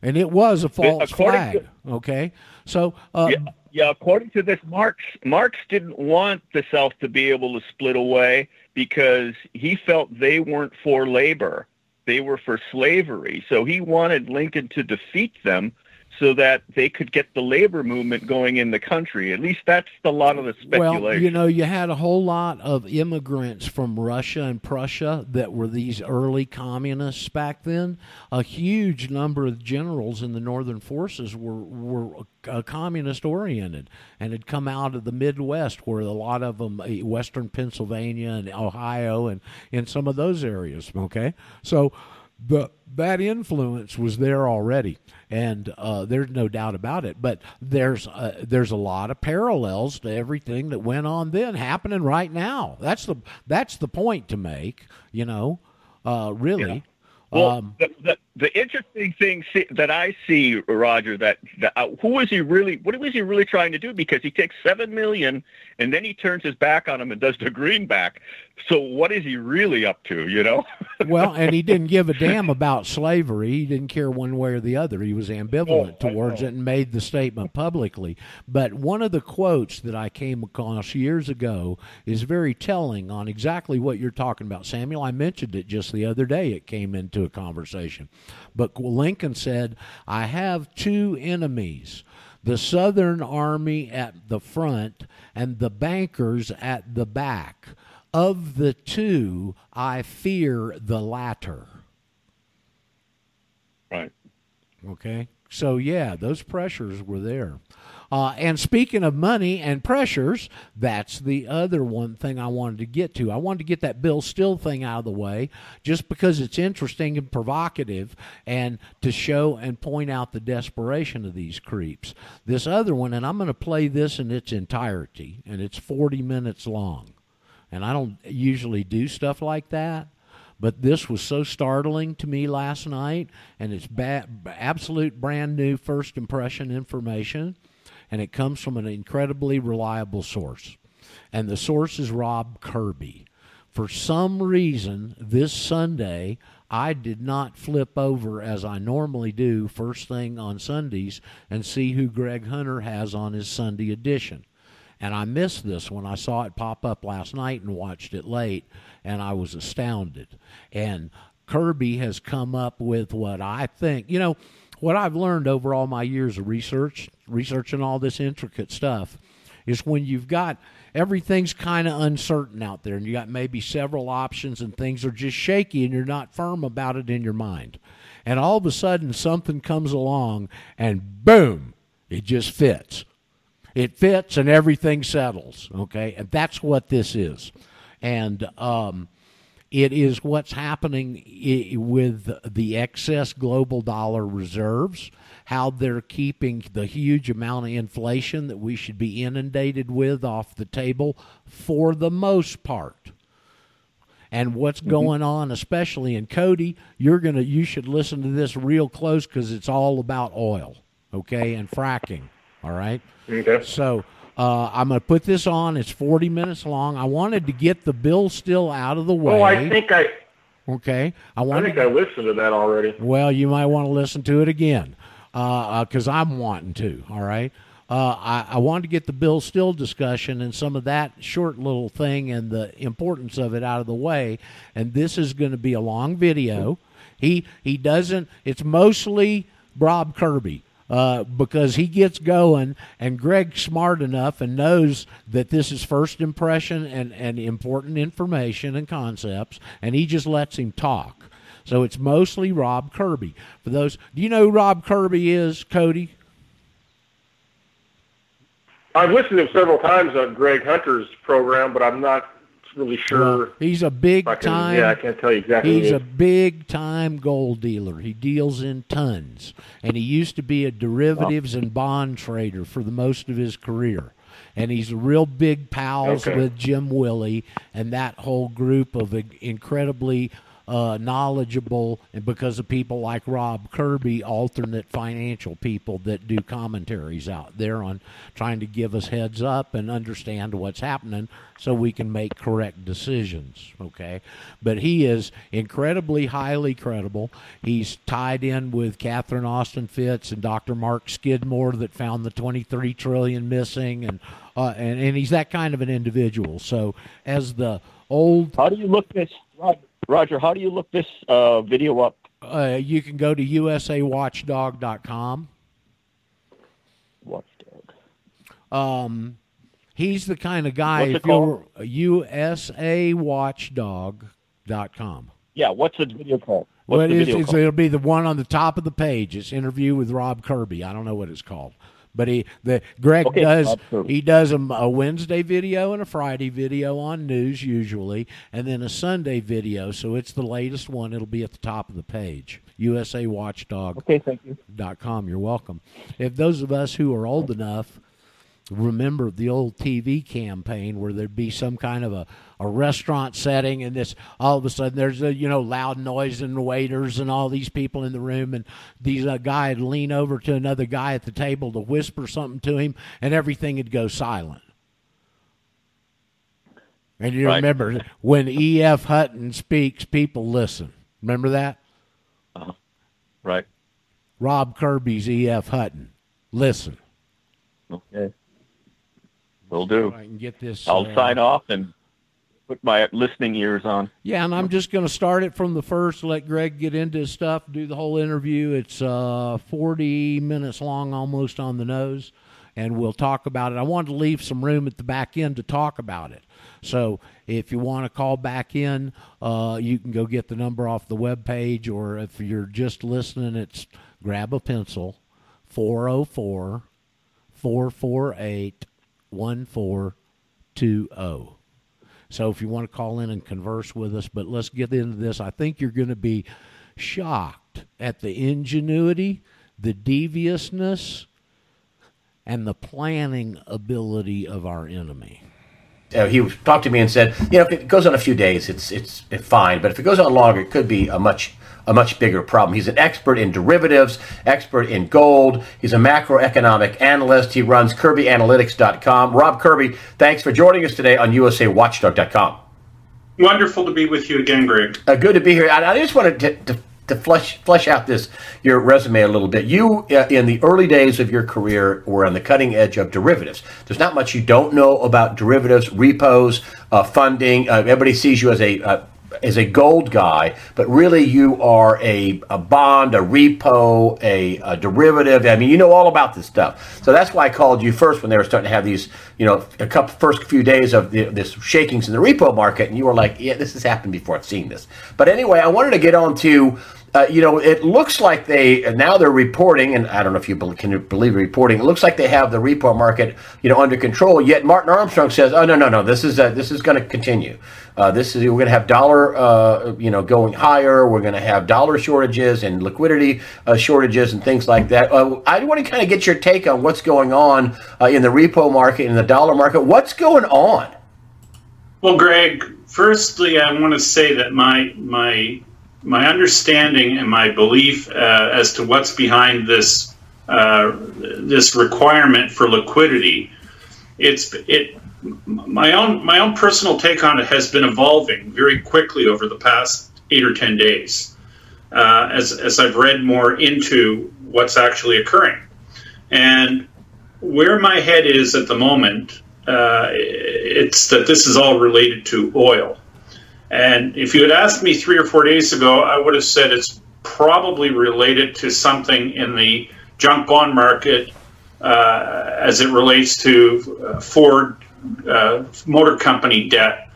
and it was a false flag. To, okay, so uh, yeah, yeah, according to this, Marx Marx didn't want the South to be able to split away because he felt they weren't for labor. They were for slavery. So he wanted Lincoln to defeat them so that they could get the labor movement going in the country. At least that's a lot of the speculation. Well, you know, you had a whole lot of immigrants from Russia and Prussia that were these early communists back then. A huge number of generals in the northern forces were were uh, communist oriented and had come out of the Midwest, where a lot of them, uh, Western Pennsylvania and Ohio, and in some of those areas. Okay, so the that influence was there already, and uh, there's no doubt about it. But there's uh, there's a lot of parallels to everything that went on then happening right now. That's the that's the point to make. You know, uh, really. Yeah. Well, um, the, the, the interesting thing that I see, Roger, that, that uh, who was he really? What was he really trying to do? Because he takes seven million and then he turns his back on him and does the greenback. So what is he really up to? You know? well, and he didn't give a damn about slavery. He didn't care one way or the other. He was ambivalent oh, towards it and made the statement publicly. But one of the quotes that I came across years ago is very telling on exactly what you're talking about, Samuel. I mentioned it just the other day. It came into a conversation. But Lincoln said, I have two enemies the Southern Army at the front and the bankers at the back. Of the two, I fear the latter. Right. Okay. So, yeah, those pressures were there. Uh, and speaking of money and pressures, that's the other one thing I wanted to get to. I wanted to get that Bill Still thing out of the way just because it's interesting and provocative and to show and point out the desperation of these creeps. This other one, and I'm going to play this in its entirety, and it's 40 minutes long. And I don't usually do stuff like that, But this was so startling to me last night, and it's ba- absolute brand new first impression information, and it comes from an incredibly reliable source. And the source is Rob Kirby. For some reason, this Sunday, I did not flip over as I normally do first thing on Sundays and see who Greg Hunter has on his Sunday edition. And I missed this when I saw it pop up last night and watched it late, and I was astounded. And Kirby has come up with what I think, you know, what I've learned over all my years of research, researching all this intricate stuff, is when you've got everything's kind of uncertain out there and you got maybe several options and things are just shaky and you're not firm about it in your mind. And all of a sudden something comes along and boom, it just fits. It fits and everything settles, okay? And that's what this is. And um, it is what's happening with the excess global dollar reserves how they're keeping the huge amount of inflation that we should be inundated with off the table for the most part. And what's mm-hmm. going on, especially in Cody, you're gonna you should listen to this real close because it's all about oil, okay, and fracking. All right. Okay. So uh, I'm going to put this on. It's 40 minutes long. I wanted to get the bill still out of the way. Oh, I think I. Okay. I, I think I listened to that already. Well, you might want to listen to it again because uh, uh, I'm wanting to. All right. Uh, I, I wanted to get the bill still discussion and some of that short little thing and the importance of it out of the way. And this is going to be a long video. He he doesn't. It's mostly Rob Kirby. Uh, because he gets going, and Greg's smart enough and knows that this is first impression and, and important information and concepts, and he just lets him talk. So it's mostly Rob Kirby. For those, do you know who Rob Kirby is, Cody? I've listened to him several times on Greg Hunter's program, but I'm not really sure. He's a big can, time. Yeah, I can't tell you exactly. He's a big time gold dealer. He deals in tons, and he used to be a derivatives and bond trader for the most of his career. And he's real big pals okay. with Jim Willie and that whole group of incredibly uh, knowledgeable, and because of people like Rob Kirby, alternate financial people that do commentaries out there on trying to give us heads up and understand what's happening so we can make correct decisions. Okay, but he is incredibly highly credible. He's tied in with Catherine Austin Fitts and Dr. Mark Skidmore that found the 23 trillion missing, and uh, and and he's that kind of an individual. So as the old, how do you look at? Roger, how do you look this uh, video up? Uh, you can go to usawatchdog.com. Watchdog. Um, he's the kind of guy. What's if you're usawatchdog.com. Yeah, what's the video called? What's well, it is, called? it'll be the one on the top of the page. It's interview with Rob Kirby. I don't know what it's called. But he, the Greg okay, does absolutely. he does a, a, Wednesday video and a Friday video on news usually, and then a Sunday video. So it's the latest one. It'll be at the top of the page. USA Watchdog. Okay, thank you. Dot com. You're welcome. If those of us who are old enough remember the old TV campaign where there'd be some kind of a, a restaurant setting and this all of a sudden there's a you know loud noise and waiters and all these people in the room and these uh, guy would lean over to another guy at the table to whisper something to him and everything would go silent. And you right. remember when E.F. Hutton speaks, people listen. Remember that? Uh-huh. Right. Rob Kirby's E.F. Hutton. Listen. Okay. Will do. I can get this. I'll uh, sign off and put my listening ears on. Yeah, and I'm just going to start it from the first. Let Greg get into his stuff, do the whole interview. It's uh, 40 minutes long, almost on the nose, and we'll talk about it. I wanted to leave some room at the back end to talk about it. So if you want to call back in, uh, you can go get the number off the web page, or if you're just listening, it's grab a pencil, 404 448 1420. So if you want to call in and converse with us, but let's get into this. I think you're going to be shocked at the ingenuity, the deviousness, and the planning ability of our enemy. uh, he talked to me and said, you know, if it goes on a few days, it's it's fine, but if it goes on longer, it could be a much a much bigger problem. He's an expert in derivatives, expert in gold. He's a macroeconomic analyst. He runs KirbyAnalytics.com. Rob Kirby, thanks for joining us today on USAWatchdog.com. Wonderful to be with you again, Greg. Uh, good to be here. I, I just wanted to, to, to, flesh flesh out this your resume a little bit. You, uh, in the early days of your career, were on the cutting edge of derivatives. There's not much you don't know about derivatives, repos, uh, funding. Uh, everybody sees you as a uh, as a gold guy, but really you are a, a bond, a repo, a, a, derivative. I mean, you know all about this stuff. So that's why I called you first when they were starting to have these, you know, a couple first few days of the, this shakings in the repo market, and you were like, yeah, this has happened before. I've seen this. But anyway, I wanted to get on to uh, you know, it looks like they now they're reporting, and I don't know if you can believe reporting. It looks like they have the repo market, you know, under control. Yet Martin Armstrong says, "Oh no, no, no, this is uh, this is going to continue. Uh, this is we're going to have dollar, uh, you know, going higher. We're going to have dollar shortages and liquidity uh, shortages and things like that." I want to kind of get your take on what's going on in the repo market in the dollar market. What's going on? Well, Greg, firstly, I want to say that my my my understanding and my belief uh, as to what's behind this uh, this requirement for liquidity, it's it my own my own personal take on it has been evolving very quickly over the past eight or ten days uh, as as I've read more into what's actually occurring, and where my head is at the moment, uh, it's that this is all related to oil and if you had asked me three or four days ago, I would have said it's probably related to something in the junk bond market uh, as it relates to uh, Ford uh, Motor Company debt.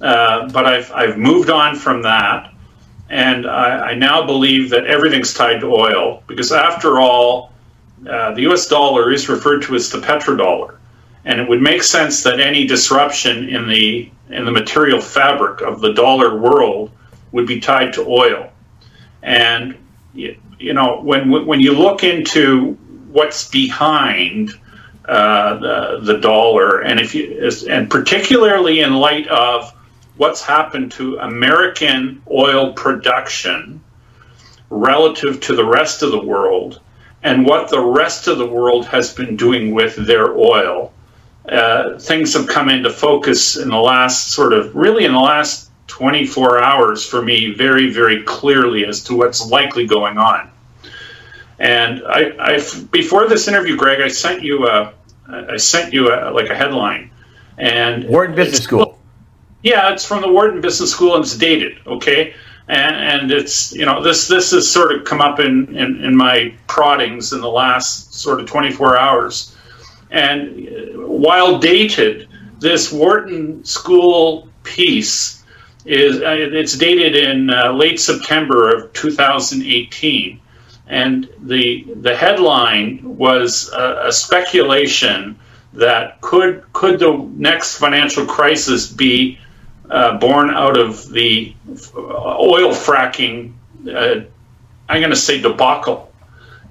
Uh, but I've, I've moved on from that. And I, I, now believe that everything's tied to oil because, after all, uh, the US dollar is referred to as the petrodollar. And it would make sense that any disruption in the in the material fabric of the dollar world would be tied to oil. And you know, when when you look into what's behind uh, the the dollar, and if you and particularly in light of what's happened to American oil production relative to the rest of the world, and what the rest of the world has been doing with their oil, uh, things have come into focus in the last sort of really in the last 24 hours for me very very clearly as to what's likely going on. And I, I before this interview greg i sent you a i sent you a, like a headline. And wharton business school. Yeah it's from the wharton business school and it's dated okay? And, and it's you know this this has sort of come up in, in in my proddings in the last sort of 24 hours and while dated, this Wharton School piece is uh, it's dated in uh, late September of 2018, and the the headline was a, a speculation that could could the next financial crisis be uh, born out of the oil fracking? Uh, I'm going to say debacle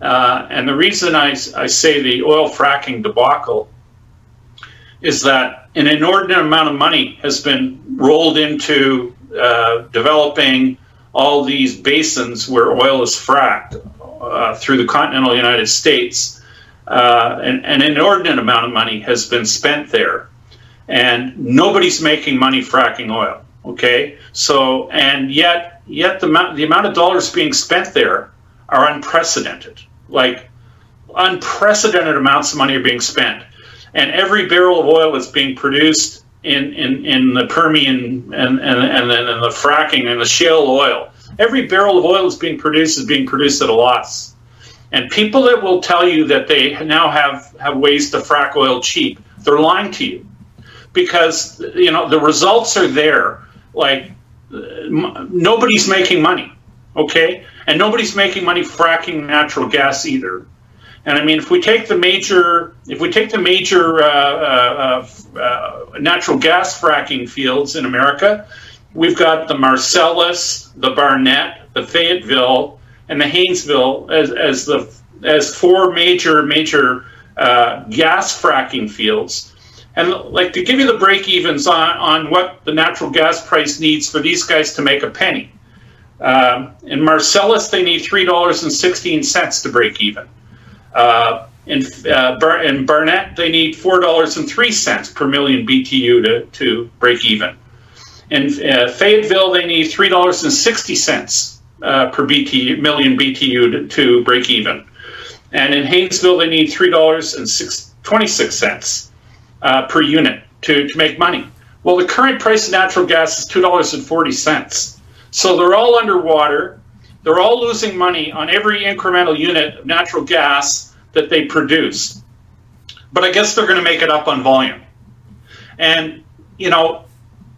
uh, and the reason I, I say the oil fracking debacle is that an inordinate amount of money has been rolled into uh, developing all these basins where oil is fracked uh, through the continental United States. Uh, and, an inordinate amount of money has been spent there. And nobody's making money fracking oil. Okay, so and yet yet the the amount of dollars being spent there are unprecedented like unprecedented amounts of money are being spent. And every barrel of oil that's being produced in, in, in the Permian and, and, and, then in the fracking and the shale oil, every barrel of oil that's being produced is being produced at a loss. And people that will tell you that they now have, have ways to frack oil cheap, they're lying to you. Because, you know, the results are there. Like, nobody's making money, okay? And nobody's making money fracking natural gas either. And I mean, if we take the major, if we take the major uh, uh, uh, natural gas fracking fields in America, we've got the Marcellus, the Barnett, the Fayetteville, and the Haynesville as, as the as four major major uh, gas fracking fields. And like to give you the break evens on, on what the natural gas price needs for these guys to make a penny. Um, in Marcellus, they need three dollars and sixteen cents to break even. Uh, in, uh, in Barnett, they need four dollars and three cents per million BTU to, to break even. In uh, Fayetteville, they need three dollars and sixty cents uh, per BTU, million BTU to, to break even. And in Haynesville, they need three dollars and twenty six cents uh, per unit to, to make money. Well, the current price of natural gas is two dollars and forty cents. So they're all underwater. They're all losing money on every incremental unit of natural gas that they produce. But I guess they're going to make it up on volume. And you know,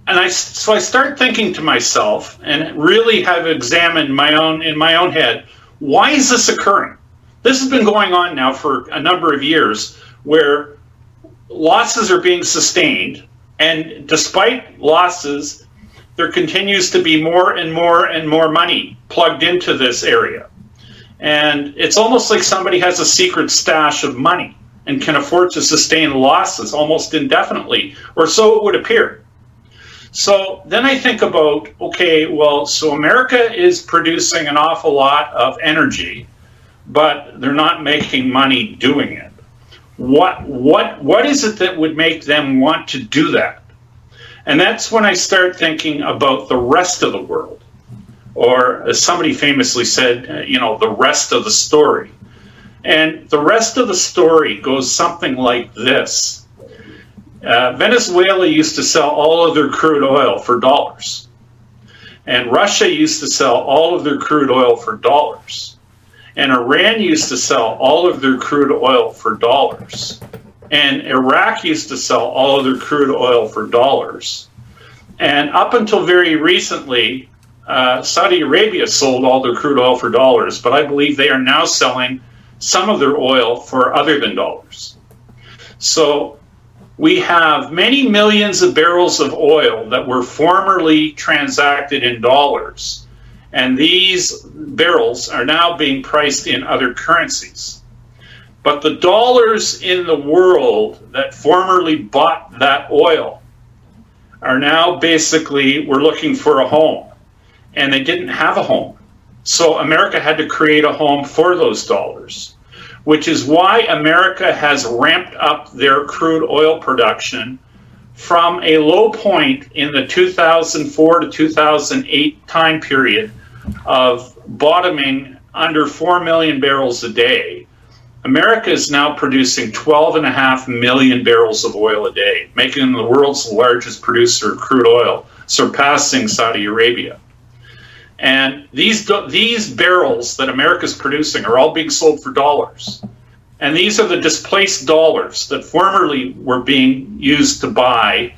and I so I start thinking to myself and really have examined my own in my own head, why is this occurring? This has been going on now for a number of years where losses are being sustained and despite losses there continues to be more and more and more money plugged into this area. And it's almost like somebody has a secret stash of money and can afford to sustain losses almost indefinitely, or so it would appear. So then I think about okay, well, so America is producing an awful lot of energy, but they're not making money doing it. What what what is it that would make them want to do that? And that's when I start thinking about the rest of the world. Or as somebody famously said, uh, you know, the rest of the story. And the rest of the story goes something like this uh, Venezuela used to sell all of their crude oil for dollars. And Russia used to sell all of their crude oil for dollars. And Iran used to sell all of their crude oil for dollars. And Iraq used to sell all of their crude oil for dollars. And up until very recently, uh, Saudi Arabia sold all their crude oil for dollars, but I believe they are now selling some of their oil for other than dollars. So we have many millions of barrels of oil that were formerly transacted in dollars. And these barrels are now being priced in other currencies. But the dollars in the world that formerly bought that oil are now basically, we're looking for a home. And they didn't have a home. So America had to create a home for those dollars which is why America has ramped up their crude oil production from a low point in the 2004 to 2008 time period of bottoming under 4 million barrels a day. America is now producing 12.5 million barrels of oil a day, making them the world's largest producer of crude oil, surpassing Saudi Arabia. And these these barrels that America's producing are all being sold for dollars. And these are the displaced dollars that formerly were being used to buy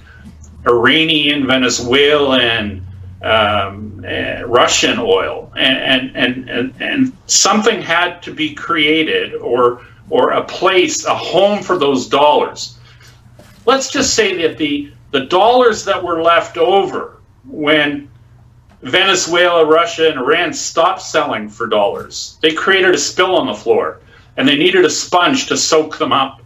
Iranian, Venezuelan, um, uh, Russian oil, and, and and and something had to be created, or or a place, a home for those dollars. Let's just say that the the dollars that were left over when Venezuela, Russia, and Iran stopped selling for dollars. They created a spill on the floor, and they needed a sponge to soak them up.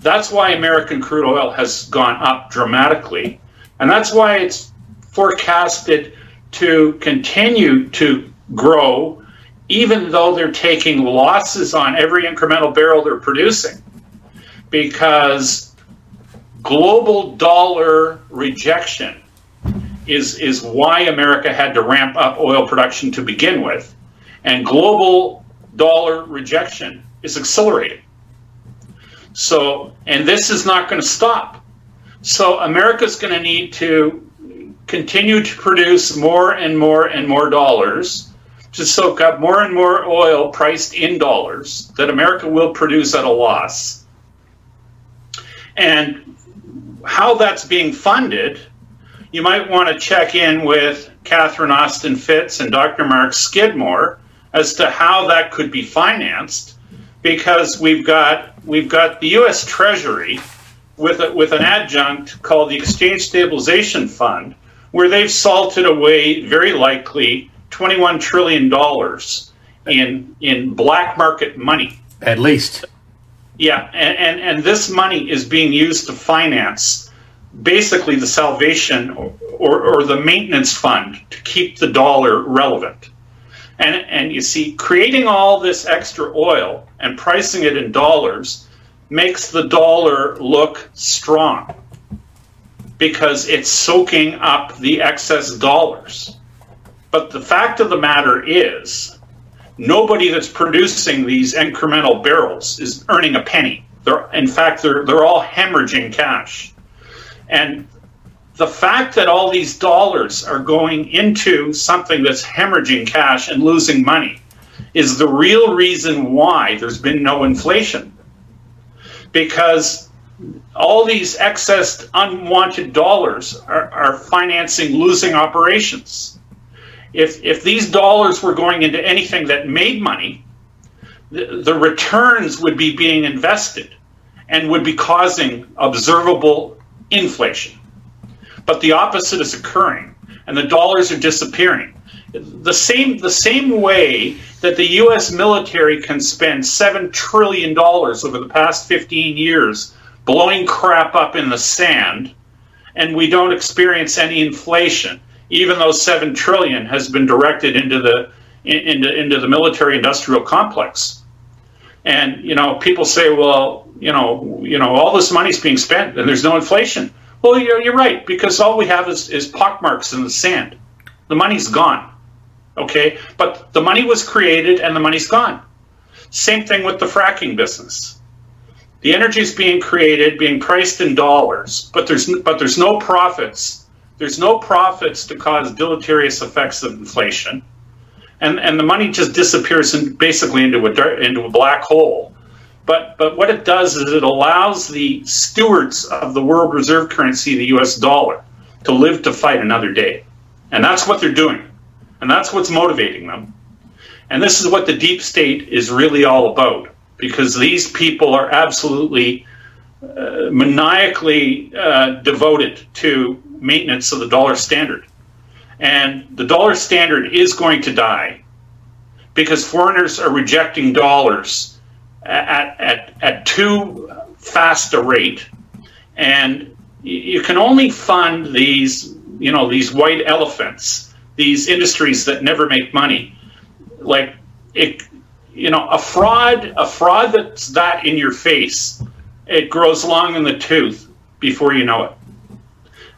That's why American crude oil has gone up dramatically, and that's why it's forecasted to continue to grow, even though they're taking losses on every incremental barrel they're producing, because global dollar rejection is, is why America had to ramp up oil production to begin with. And global dollar rejection is accelerating. So, and this is not going to stop. So, America's going to need to continue to produce more and more and more dollars to soak up more and more oil priced in dollars that America will produce at a loss. And how that's being funded you might want to check in with Catherine Austin Fitts and Dr. Mark Skidmore as to how that could be financed, because we've got we've got the U.S. Treasury with a, with an adjunct called the Exchange Stabilization Fund, where they've salted away very likely 21 trillion dollars in in black market money. At least. Yeah, and, and, and this money is being used to finance basically the salvation or, or, or, the maintenance fund to keep the dollar relevant. And, and you see, creating all this extra oil and pricing it in dollars makes the dollar look strong because it's soaking up the excess dollars. But the fact of the matter is, nobody that's producing these incremental barrels is earning a penny. They're, in fact, they're, they're all hemorrhaging cash. And the fact that all these dollars are going into something that's hemorrhaging cash and losing money is the real reason why there's been no inflation. Because all these excess unwanted dollars are, are financing losing operations if if these dollars were going into anything that made money, the, the returns would be being invested and would be causing observable inflation. But the opposite is occurring, and the dollars are disappearing. The same the same way that the U.S. military can spend seven trillion dollars over the past 15 years blowing crap up in the sand, and we don't experience any inflation even though seven trillion has been directed into the into into the military industrial complex. And you know, people say, well, you know, you know, all this money's being spent and there's no inflation. Well, you're, you're right because all we have is, is pockmarks in the sand. The money's gone. Okay, but the money was created and the money's gone. Same thing with the fracking business. The energy is being created, being priced in dollars, but there's but there's no profits there's no profits to cause deleterious effects of inflation. And, and the money just disappears in, basically into a, into a black hole. But, but what it does is it allows the stewards of the world reserve currency, the US dollar, to live to fight another day. And that's what they're doing. And that's what's motivating them. And this is what the deep state is really all about because these people are absolutely uh, maniacally uh, devoted to maintenance of the dollar standard. And the dollar standard is going to die because foreigners are rejecting dollars at, at, at too fast a rate. And you can only fund these, you know, these white elephants, these industries that never make money. Like, it, you know, a fraud, a fraud that's that in your face, it grows long in the tooth before you know it.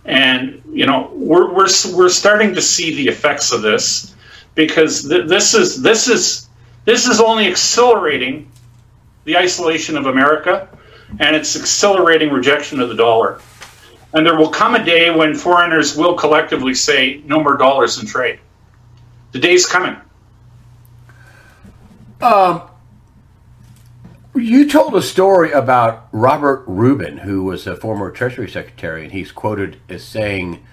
And you know, we're we're we're starting to see the effects of this because th- this is this is this is only accelerating the isolation of America, and it's accelerating rejection of the dollar. And there will come a day when foreigners will collectively say, "No more dollars in trade." The day's coming. Um, you told a story about Robert Rubin, who was a former Treasury Secretary, and he's quoted as saying,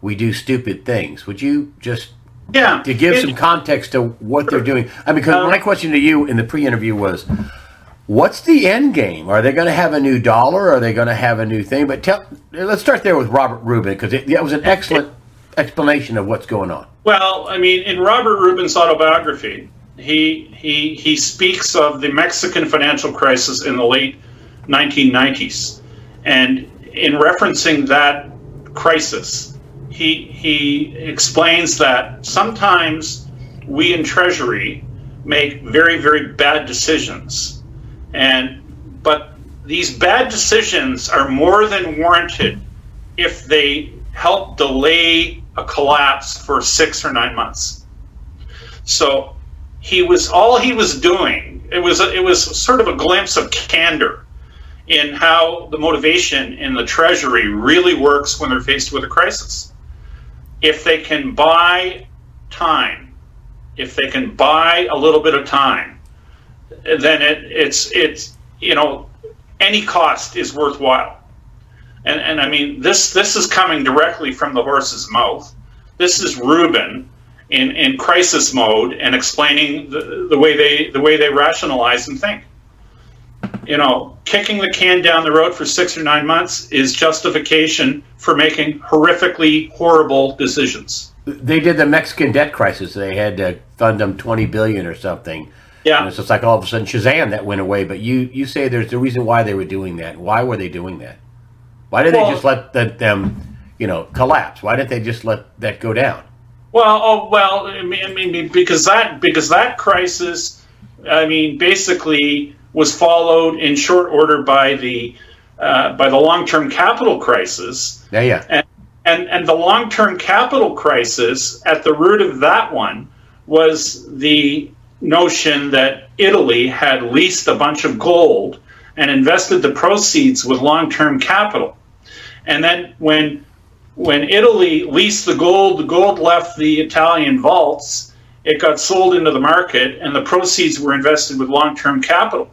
"We do stupid things." Would you just yeah to give it, some context to what they're doing? I mean, because um, my question to you in the pre-interview was, "What's the end game? Are they going to have a new dollar? Are they going to have a new thing?" But tell, let's start there with Robert Rubin because that was an excellent explanation of what's going on. Well, I mean, in Robert Rubin's autobiography, he he he speaks of the Mexican financial crisis in the late 1990s, and in referencing that crisis, he he explains that sometimes we in Treasury make very very bad decisions, and but these bad decisions are more than warranted if they help delay a collapse for six or nine months. So he was all he was doing. It was it was sort of a glimpse of candor in how the motivation in the Treasury really works when they're faced with a crisis. If they can buy time, if they can buy a little bit of time, then it, it's it's you know any cost is worthwhile. And and I mean this this is coming directly from the horse's mouth. This is Rubin in, in crisis mode and explaining the, the way they the way they rationalize and think. You know, kicking the can down the road for six or nine months is justification for making horrifically horrible decisions. they did the Mexican debt crisis. They had to fund them twenty billion or something. Yeah. And so it's like all of a sudden Shazam that went away. But you you say there's the reason why they were doing that. Why were they doing that? Why did Well- they just let the, them you know collapse? Why didn't they just let that go down? Well, oh well, I mean, I mean, because that because that crisis, I mean, basically was followed in short order by the uh, by the long term capital crisis, Yeah, yeah. and and and the long term capital crisis at the root of that one was the notion that Italy had leased a bunch of gold and invested the proceeds with long term capital, and then when when Italy leased the gold, the gold left the Italian vaults. It got sold into the market, and the proceeds were invested with long-term capital.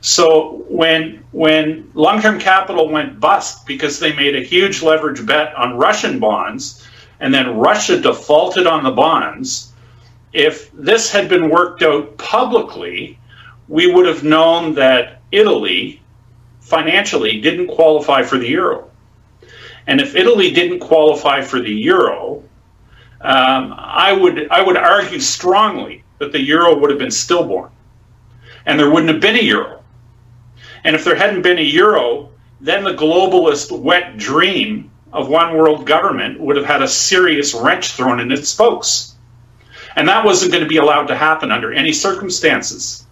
So when when long-term capital went bust because they made a huge leverage bet on Russian bonds, and then Russia defaulted on the bonds, if this had been worked out publicly, we would have known that Italy financially didn't qualify for the euro. And if Italy didn't qualify for the euro, um, I would I would argue strongly that the euro would have been stillborn, and there wouldn't have been a euro. And if there hadn't been a euro, then the globalist wet dream of one world government would have had a serious wrench thrown in its spokes. And that wasn't going to be allowed to happen under any circumstances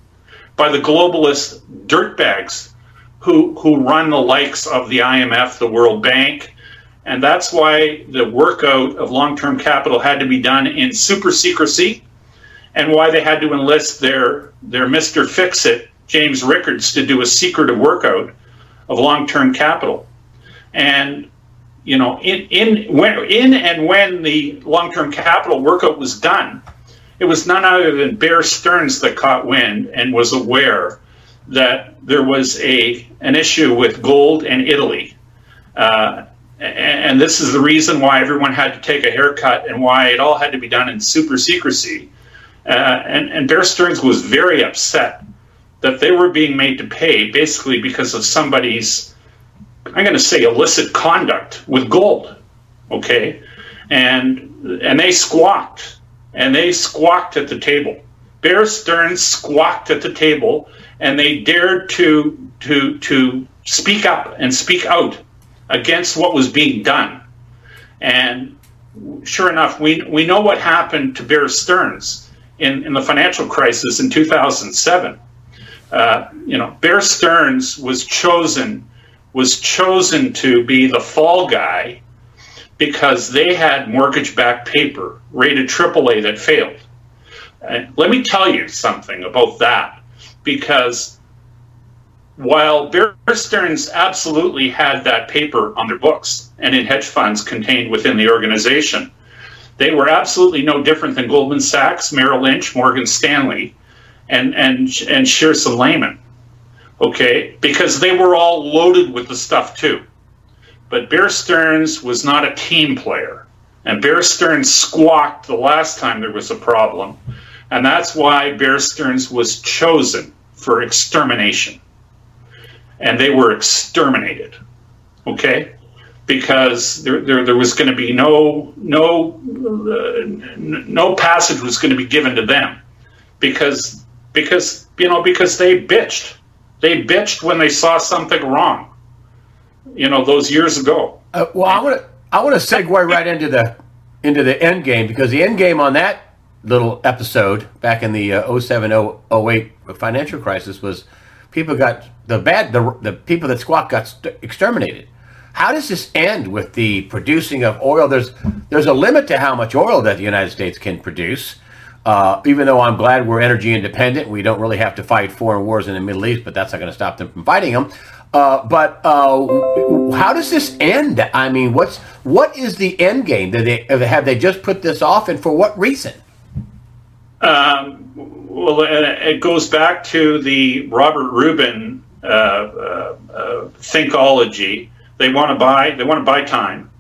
by the globalist dirtbags who, who run the likes of the IMF, the World Bank. And that's why the workout of long term capital had to be done in super secrecy and why they had to enlist their, their Mr. Fix It, James Rickards, to do a secretive workout of long term capital. And you know, in in when in and when the long term capital workout was done, it was none other than Bear Stearns that caught wind and was aware that there was a an issue with gold and Italy, uh, and, this is the reason why everyone had to take a haircut and why it all had to be done in super secrecy. Uh, and, and Bear Stearns was very upset that they were being made to pay basically because of somebody's I'm going to say illicit conduct with gold. Okay, and and they squawked and they squawked at the table. Bear Stearns squawked at the table, and they dared to to to speak up and speak out against what was being done. And sure enough, we we know what happened to Bear Stearns in, in the financial crisis in 2007. Uh, you know, Bear Stearns was chosen was chosen to be the fall guy because they had mortgage-backed paper rated AAA that failed. And let me tell you something about that, because while Bear Stearns absolutely had that paper on their books and in hedge funds contained within the organization, they were absolutely no different than Goldman Sachs, Merrill Lynch, Morgan Stanley, and and and Shearson Lehman okay, because they were all loaded with the stuff too. But Bear Stearns was not a team player, and Bear Stearns squawked the last time there was a problem, and that's why Bear Stearns was chosen for extermination, and they were exterminated, okay, because there there, there was going to be no no uh, no passage was going to be given to them, because because you know because they bitched they bitched when they saw something wrong. You know, those years ago. Uh, well, I want to I want to segue right into the into the end game because the end game on that little episode back in the uh, 07 08 financial crisis was people got the bad the, the people that squawk got st- exterminated. How does this end with the producing of oil? There's there's a limit to how much oil that the United States can produce. Uh, even though I'm glad we're energy independent, we don't really have to fight foreign wars in the Middle East, but that's not going to stop them from fighting them. Uh, but uh, how does this end? I mean, what's what is the end game? Did they have they just put this off, and for what reason? Um, well, it goes back to the Robert Rubin uh, uh, uh, thinkology. They want to buy. They want to buy time.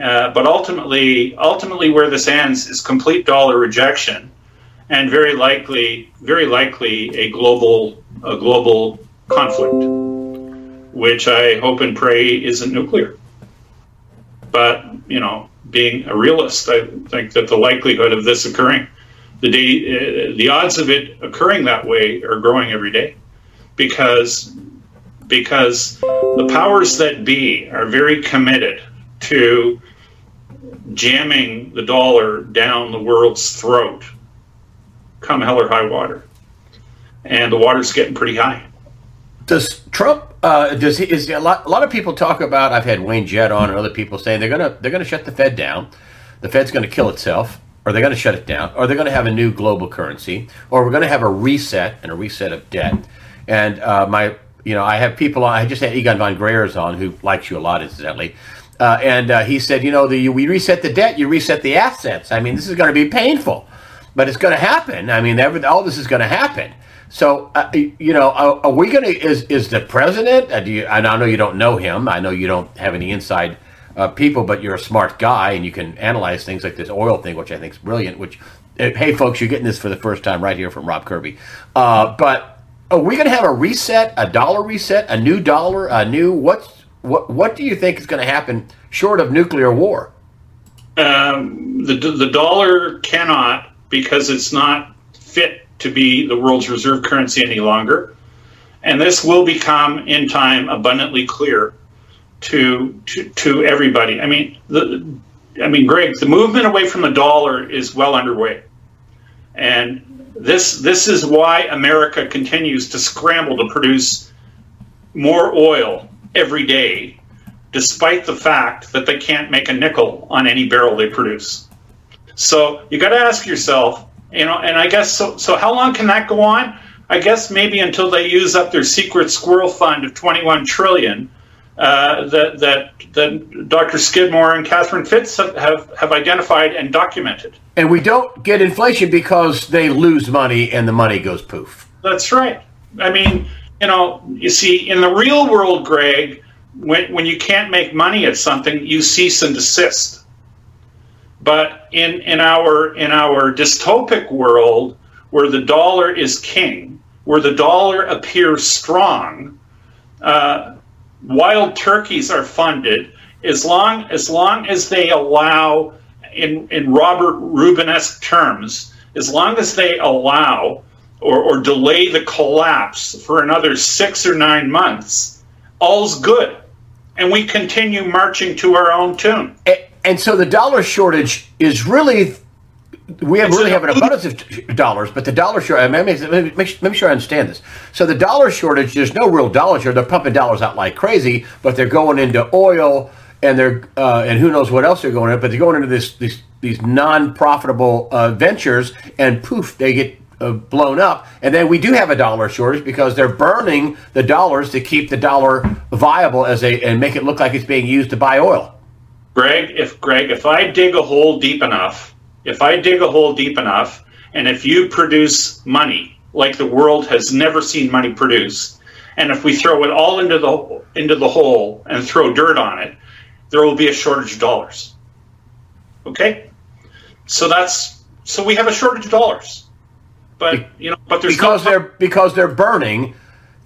Uh, but ultimately, ultimately, where this ends is complete dollar rejection, and very likely, very likely, a global, a global conflict, which I hope and pray isn't nuclear. But you know, being a realist, I think that the likelihood of this occurring, the day, uh, the odds of it occurring that way are growing every day, because because the powers that be are very committed to jamming the dollar down the world's throat, come hell or high water, and the water's getting pretty high. Does Trump? Uh, does he? Is a lot? A lot of people talk about. I've had Wayne Jett on and other people saying they're gonna they're gonna shut the Fed down. The Fed's to kill itself, or they're going to shut it down, or they're going to have a new global currency, or we're going to have a reset and a reset of debt. And uh, my, you know, I have people on. I just had Egon von Greyerz on, who likes you a lot, incidentally. Uh, and uh, he said, you know, the, we reset the debt, you reset the assets. I mean, this is going to be painful, but it's going to happen. I mean, every, all this is going to happen. So, uh, you know, are, are we going to, is, is the president, uh, do you, I know you don't know him, I know you don't have any inside uh, people, but you're a smart guy and you can analyze things like this oil thing, which I think is brilliant, which, uh, hey, folks, you're getting this for the first time right here from Rob Kirby. Uh, but are we going to have a reset, a dollar reset, a new dollar, a new, what's, what, what do you think is going to happen short of nuclear war? Um, the, the dollar cannot because it's not fit to be the world's reserve currency any longer. And this will become in time abundantly clear to to, to everybody. I mean, the, I mean, Greg, the movement away from the dollar is well underway, and this this is why America continues to scramble to produce more oil every day, despite the fact that they can't make a nickel on any barrel they produce. So you got to ask yourself, you know, and I guess so. So how long can that go on? I guess maybe until they use up their secret squirrel fund of 21 trillion uh, that that that Dr. Skidmore and Catherine Fitts have have identified and documented. And we don't get inflation because they lose money and the money goes poof. That's right. I mean, you know, you see, in the real world, Greg, when when you can't make money at something, you cease and desist. But in, in our in our dystopic world, where the dollar is king, where the dollar appears strong, uh, wild turkeys are funded as long as long as they allow, in in Robert Rubenesque terms, as long as they allow or, or delay the collapse for another six or nine months, all's good, and we continue marching to our own tune. It- and so the dollar shortage is really we have really have an abundance of dollars, but the dollar shortage. Let me, make, make sure I understand this. So the dollar shortage, there's no real dollar shortage. They're pumping dollars out like crazy, but they're going into oil and they're uh, and who knows what else they're going into. But they're going into this these these non-profitable uh, ventures, and poof, they get uh, blown up. And then we do have a dollar shortage because they're burning the dollars to keep the dollar viable as a and make it look like it's being used to buy oil. Greg, if Greg, if I dig a hole deep enough, if I dig a hole deep enough, and if you produce money like the world has never seen money produce, and if we throw it all into the into the hole and throw dirt on it, there will be a shortage of dollars. Okay, so that's so we have a shortage of dollars, but you know, but there's because no, they're because they're burning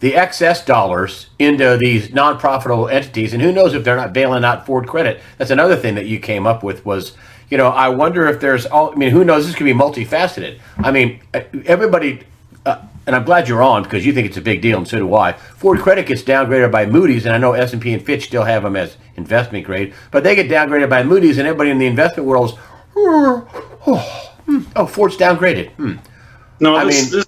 the excess dollars into these non-profitable entities, and who knows if they're not bailing out Ford Credit. That's another thing that you came up with was, you know, I wonder if there's all. I mean, who knows? This could be multifaceted. I mean, everybody. Uh, and I'm glad you're on because you think it's a big deal, and so do I. Ford Credit gets downgraded by Moody's, and I know S&P and Fitch still have them as investment grade, but they get downgraded by Moody's, and everybody in the investment world is, oh, oh, oh Ford's downgraded. Hmm. No, I this, mean, this,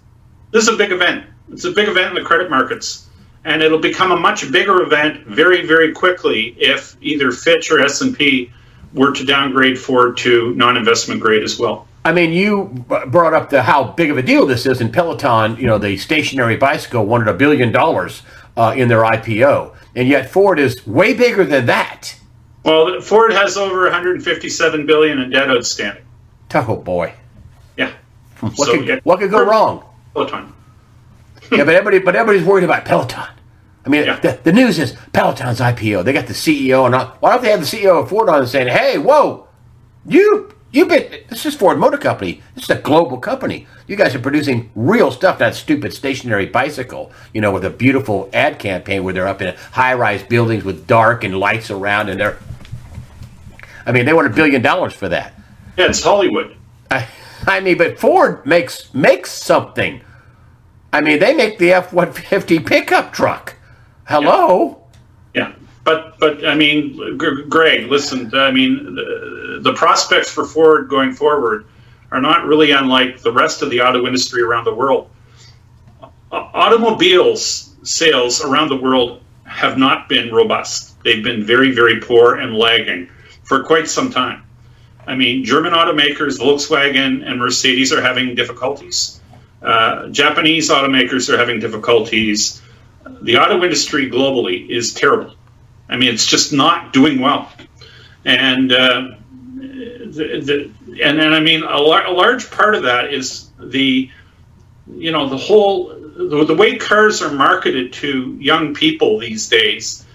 this is a big event. It's a big event in the credit markets, and it'll become a much bigger event very, very quickly if either Fitch or S and P were to downgrade Ford to non-investment grade as well. I mean, you brought up the how big of a deal this is, and Peloton, you know, the stationary bicycle wanted a billion dollars uh, in their IPO, and yet Ford is way bigger than that. Well, Ford has over 157 billion in debt outstanding. Oh boy. Yeah. What, so, could, yeah. what could go wrong? Peloton yeah, but everybody, but everybody's worried about Peloton. I mean, yeah. the, the, news is Peloton's IPO. They got the CEO, and why don't they have the CEO of Ford on and saying, "Hey, whoa, you, you been this is Ford Motor Company. This is a global company. You guys are producing real stuff. That stupid stationary bicycle, you know, with a beautiful ad campaign where they're up in high-rise buildings with dark and lights around, and they're I mean, they want a billion dollars for that. Yeah, it's Hollywood. I, I mean, but Ford makes makes something. I mean, they make the F one fifty pickup truck. Hello. Yeah. But, but I mean, Greg, listen. I mean, the, the prospects for Ford going forward are not really unlike the rest of the auto industry around the world. Automobiles sales around the world have not been robust. They've been very, very poor and lagging for quite some time. I mean, German automakers, Volkswagen and Mercedes, are having difficulties. Uh, Japanese automakers are having difficulties. The auto industry globally is terrible. I mean, it's just not doing well. And uh, the, the, and then I mean, a, lar- a, large part of that is the, you know, the whole the, the way cars are marketed to young people these days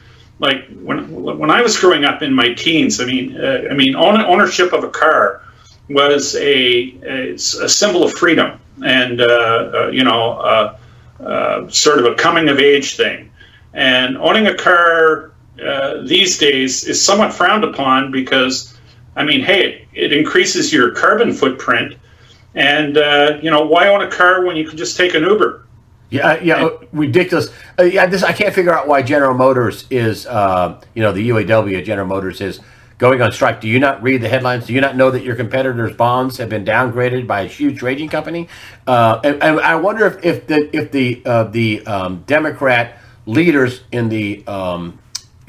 like when when I was growing up in my teens, I mean, uh, I mean, ownership of a car was a, a, a symbol of freedom and uh, uh, you know, uh, uh, sort of a coming of age thing. And owning a car uh, these days is somewhat frowned upon because, I mean, hey, it, it increases your carbon footprint. And you know, why own a car when you can just take an Uber? Yeah, yeah, and, ridiculous. Uh, yeah, this I can't figure out why General Motors is, uh, you know, the UAW General Motors is going on strike. Do you not read the headlines? Do you not know that your competitors' bonds have been downgraded by a huge trading company? Uh, and, and, I wonder if, if the if the uh, the um, Democrat leaders in the um,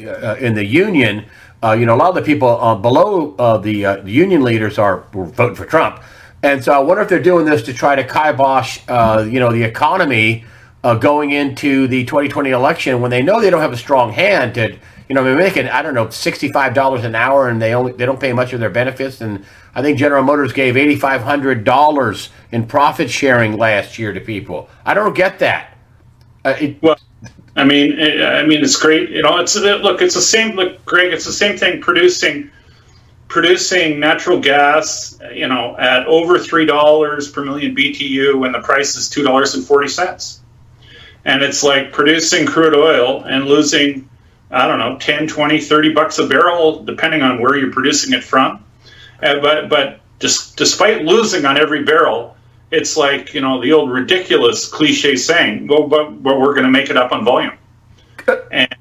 uh, in the union, uh, you know, a lot of the people below the, the union leaders are voting for Trump. And so I wonder if they're doing this to try to kibosh, uh, you know, the economy uh, going into the 2020 election when they know they don't have a strong hand to, you know, they're making I don't know sixty-five dollars an hour and they only they don't pay much of their benefits. And I think General Motors gave eighty-five hundred dollars in profit sharing last year to people. I don't get that. Uh, it, well, I mean, I mean, it's great. You know, it's look, it's the same. Look, Greg, it's the same thing producing producing natural gas, you know, at over three dollars per million BTU when the price is two dollars and forty cents and it's like producing crude oil and losing i don't know 10 20 30 bucks a barrel depending on where you're producing it from. Uh, but but just, despite losing on every barrel it's like you know the old ridiculous cliche saying well but, but we're going to make it up on volume. And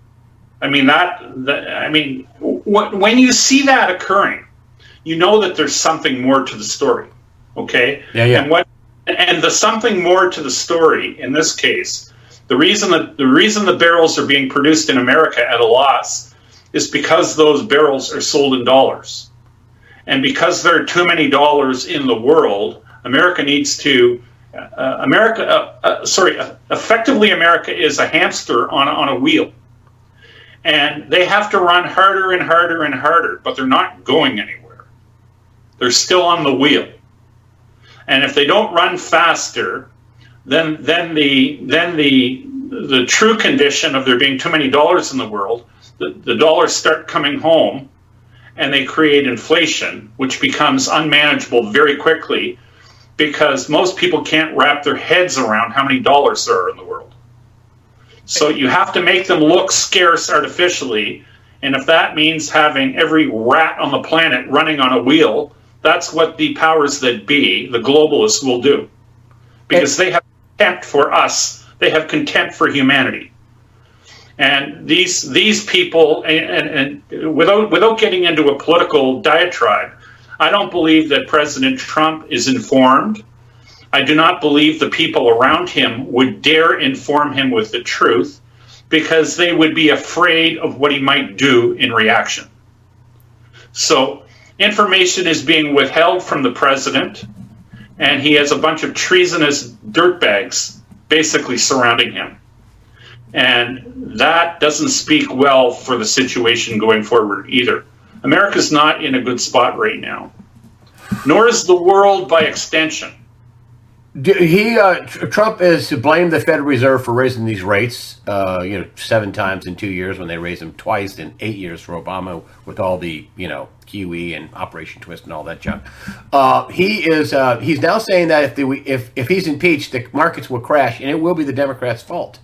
i mean that, that i mean when you see that occurring you know that there's something more to the story okay? Yeah, yeah. and what and the something more to the story in this case the reason that the reason the barrels are being produced in America at a loss is because those barrels are sold in dollars. And because there are too many dollars in the world, America needs to uh, America uh, uh, sorry, effectively America is a hamster on on a wheel. And they have to run harder and harder and harder, but they're not going anywhere. They're still on the wheel. And if they don't run faster, then then the then the the true condition of there being too many dollars in the world, the, the dollars start coming home and they create inflation, which becomes unmanageable very quickly because most people can't wrap their heads around how many dollars there are in the world. So you have to make them look scarce artificially. And if that means having every rat on the planet running on a wheel, that's what the powers that be, the globalists, will do. Because they have contempt for us. They have contempt for humanity. And these these people, and, and, and without without getting into a political diatribe, I don't believe that President Trump is informed. I do not believe the people around him would dare inform him with the truth because they would be afraid of what he might do in reaction. So, information is being withheld from the president and he has a bunch of treasonous dirtbags basically surrounding him. And that doesn't speak well for the situation going forward either. America's not in a good spot right now, nor is the world by extension. He uh, Trump is to blame the Federal Reserve for raising these rates. Uh, you know, seven times in two years when they raised them twice in eight years for Obama with all the you know QE and Operation Twist and all that junk. Uh, he is uh, he's now saying that if the, if if he's impeached, the markets will crash and it will be the Democrats' fault.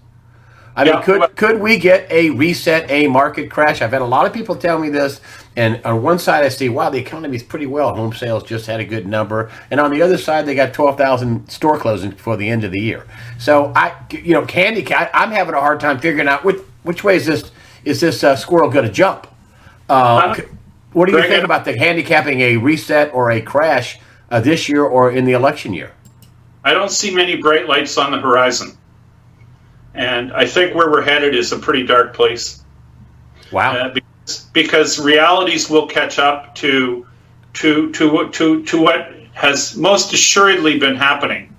I mean, could could we get a reset, a market crash? I've had a lot of people tell me this, and on one side I see, wow, the economy is pretty well. Home sales just had a good number, and on the other side they got twelve thousand store closings before the end of the year. So I, you know, candy, I, am having a hard time figuring out which which way is this is this uh, squirrel going to jump? Uh, what do you think about the handicapping a reset or a crash uh, this year or in the election year? I don't see many bright lights on the horizon. And I think where we're headed is a pretty dark place. Wow. Uh, because, realities will catch up to, to, to, to, to what has most assuredly been happening.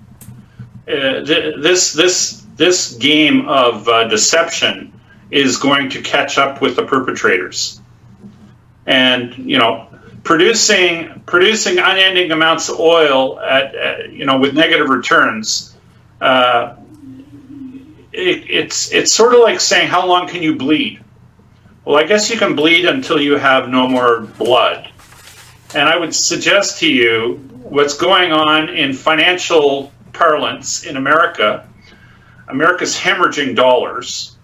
Uh, th- this, this, this game of uh, deception is going to catch up with the perpetrators. And, you know, producing producing unending amounts of oil at, at you know with negative returns. Uh, it, it's it's sort of like saying how long can you bleed? Well, I guess you can bleed until you have no more blood. And I would suggest to you what's going on in financial parlance in America. America's hemorrhaging dollars.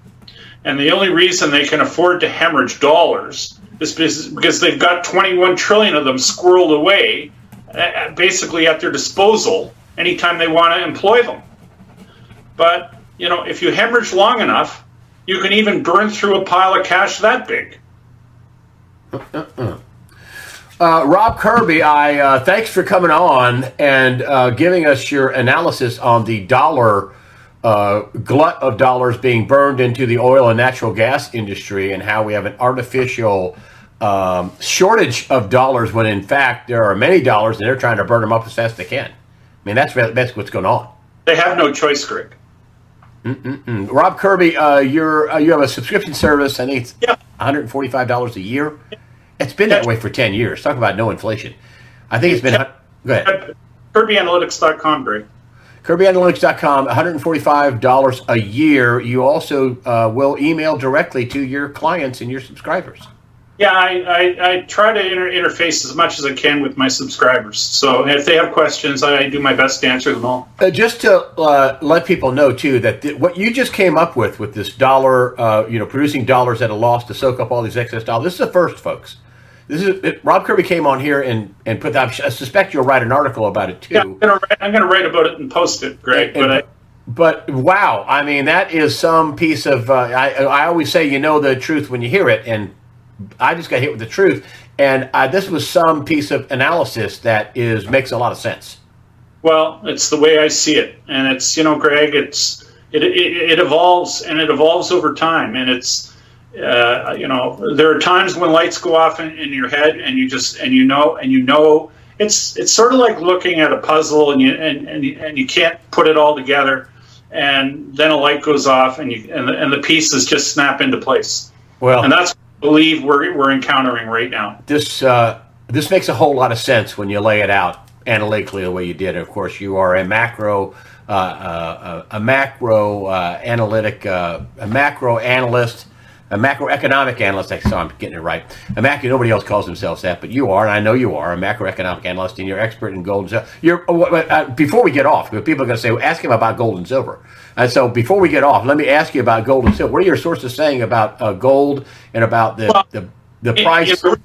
And the only reason they can afford to hemorrhage dollars is because they've got 21 trillion of them squirreled away, uh, basically at their disposal anytime they want to employ them. But you know, if you hemorrhage long enough, you can even burn through a pile of cash that big. Uh, Rob Kirby, I uh, thanks for coming on and uh, giving us your analysis on the dollar uh, glut of dollars being burned into the oil and natural gas industry and how we have an artificial um, shortage of dollars when in fact there are many dollars and they're trying to burn them up as fast as they can. I mean, that's, that's what's going on. They have no choice, Greg. Mm-mm-mm. Rob Kirby, uh, you're uh, you have a subscription service. I think it's yeah. 145 dollars a year. It's been that way for 10 years. Talk about no inflation. I think it's been. Yeah. Go ahead. KirbyAnalytics.com, Greg. KirbyAnalytics.com, $145 a year. You also uh, will email directly to your clients and your subscribers. Yeah, I, I, I try to inter- interface as much as I can with my subscribers. So if they have questions, I do my best to answer them all. Uh, just to uh, let people know too that th- what you just came up with with this dollar, uh, you know, producing dollars at a loss to soak up all these excess dollars. This is the first, folks. This is it, Rob Kirby came on here and and put that. I suspect you'll write an article about it too. Yeah, I'm gonna write, I'm gonna write about it and post it, Greg. And, but I, but wow, I mean that is some piece of. Uh, I I always say you know the truth when you hear it, and I just got hit with the truth. And uh, this was some piece of analysis that is makes a lot of sense. Well, it's the way I see it, and it's you know, Greg, it's it it, it evolves and it evolves over time, and it's uh, you know, there are times when lights go off in, in, your head, and you just and you know and you know it's it's sort of like looking at a puzzle, and you and and and you can't put it all together, and then a light goes off, and you and the, and the pieces just snap into place. Well, and that's I believe we're we're encountering right now. This uh, this makes a whole lot of sense when you lay it out analytically the way you did. Of course, you are a macro. Uh, uh a macro uh, analytic, uh, a macro analyst, a macroeconomic analyst. I saw I'm getting it right. A macro. Nobody else calls themselves that, but you are, and I know you are a macroeconomic analyst, and you're expert in gold and silver. You're uh, uh before we get off, people are going to say, well, "Ask him about gold and silver." And so, before we get off, let me ask you about gold and silver. What are your sources saying about uh, gold and about the well, the, the price? In, in the,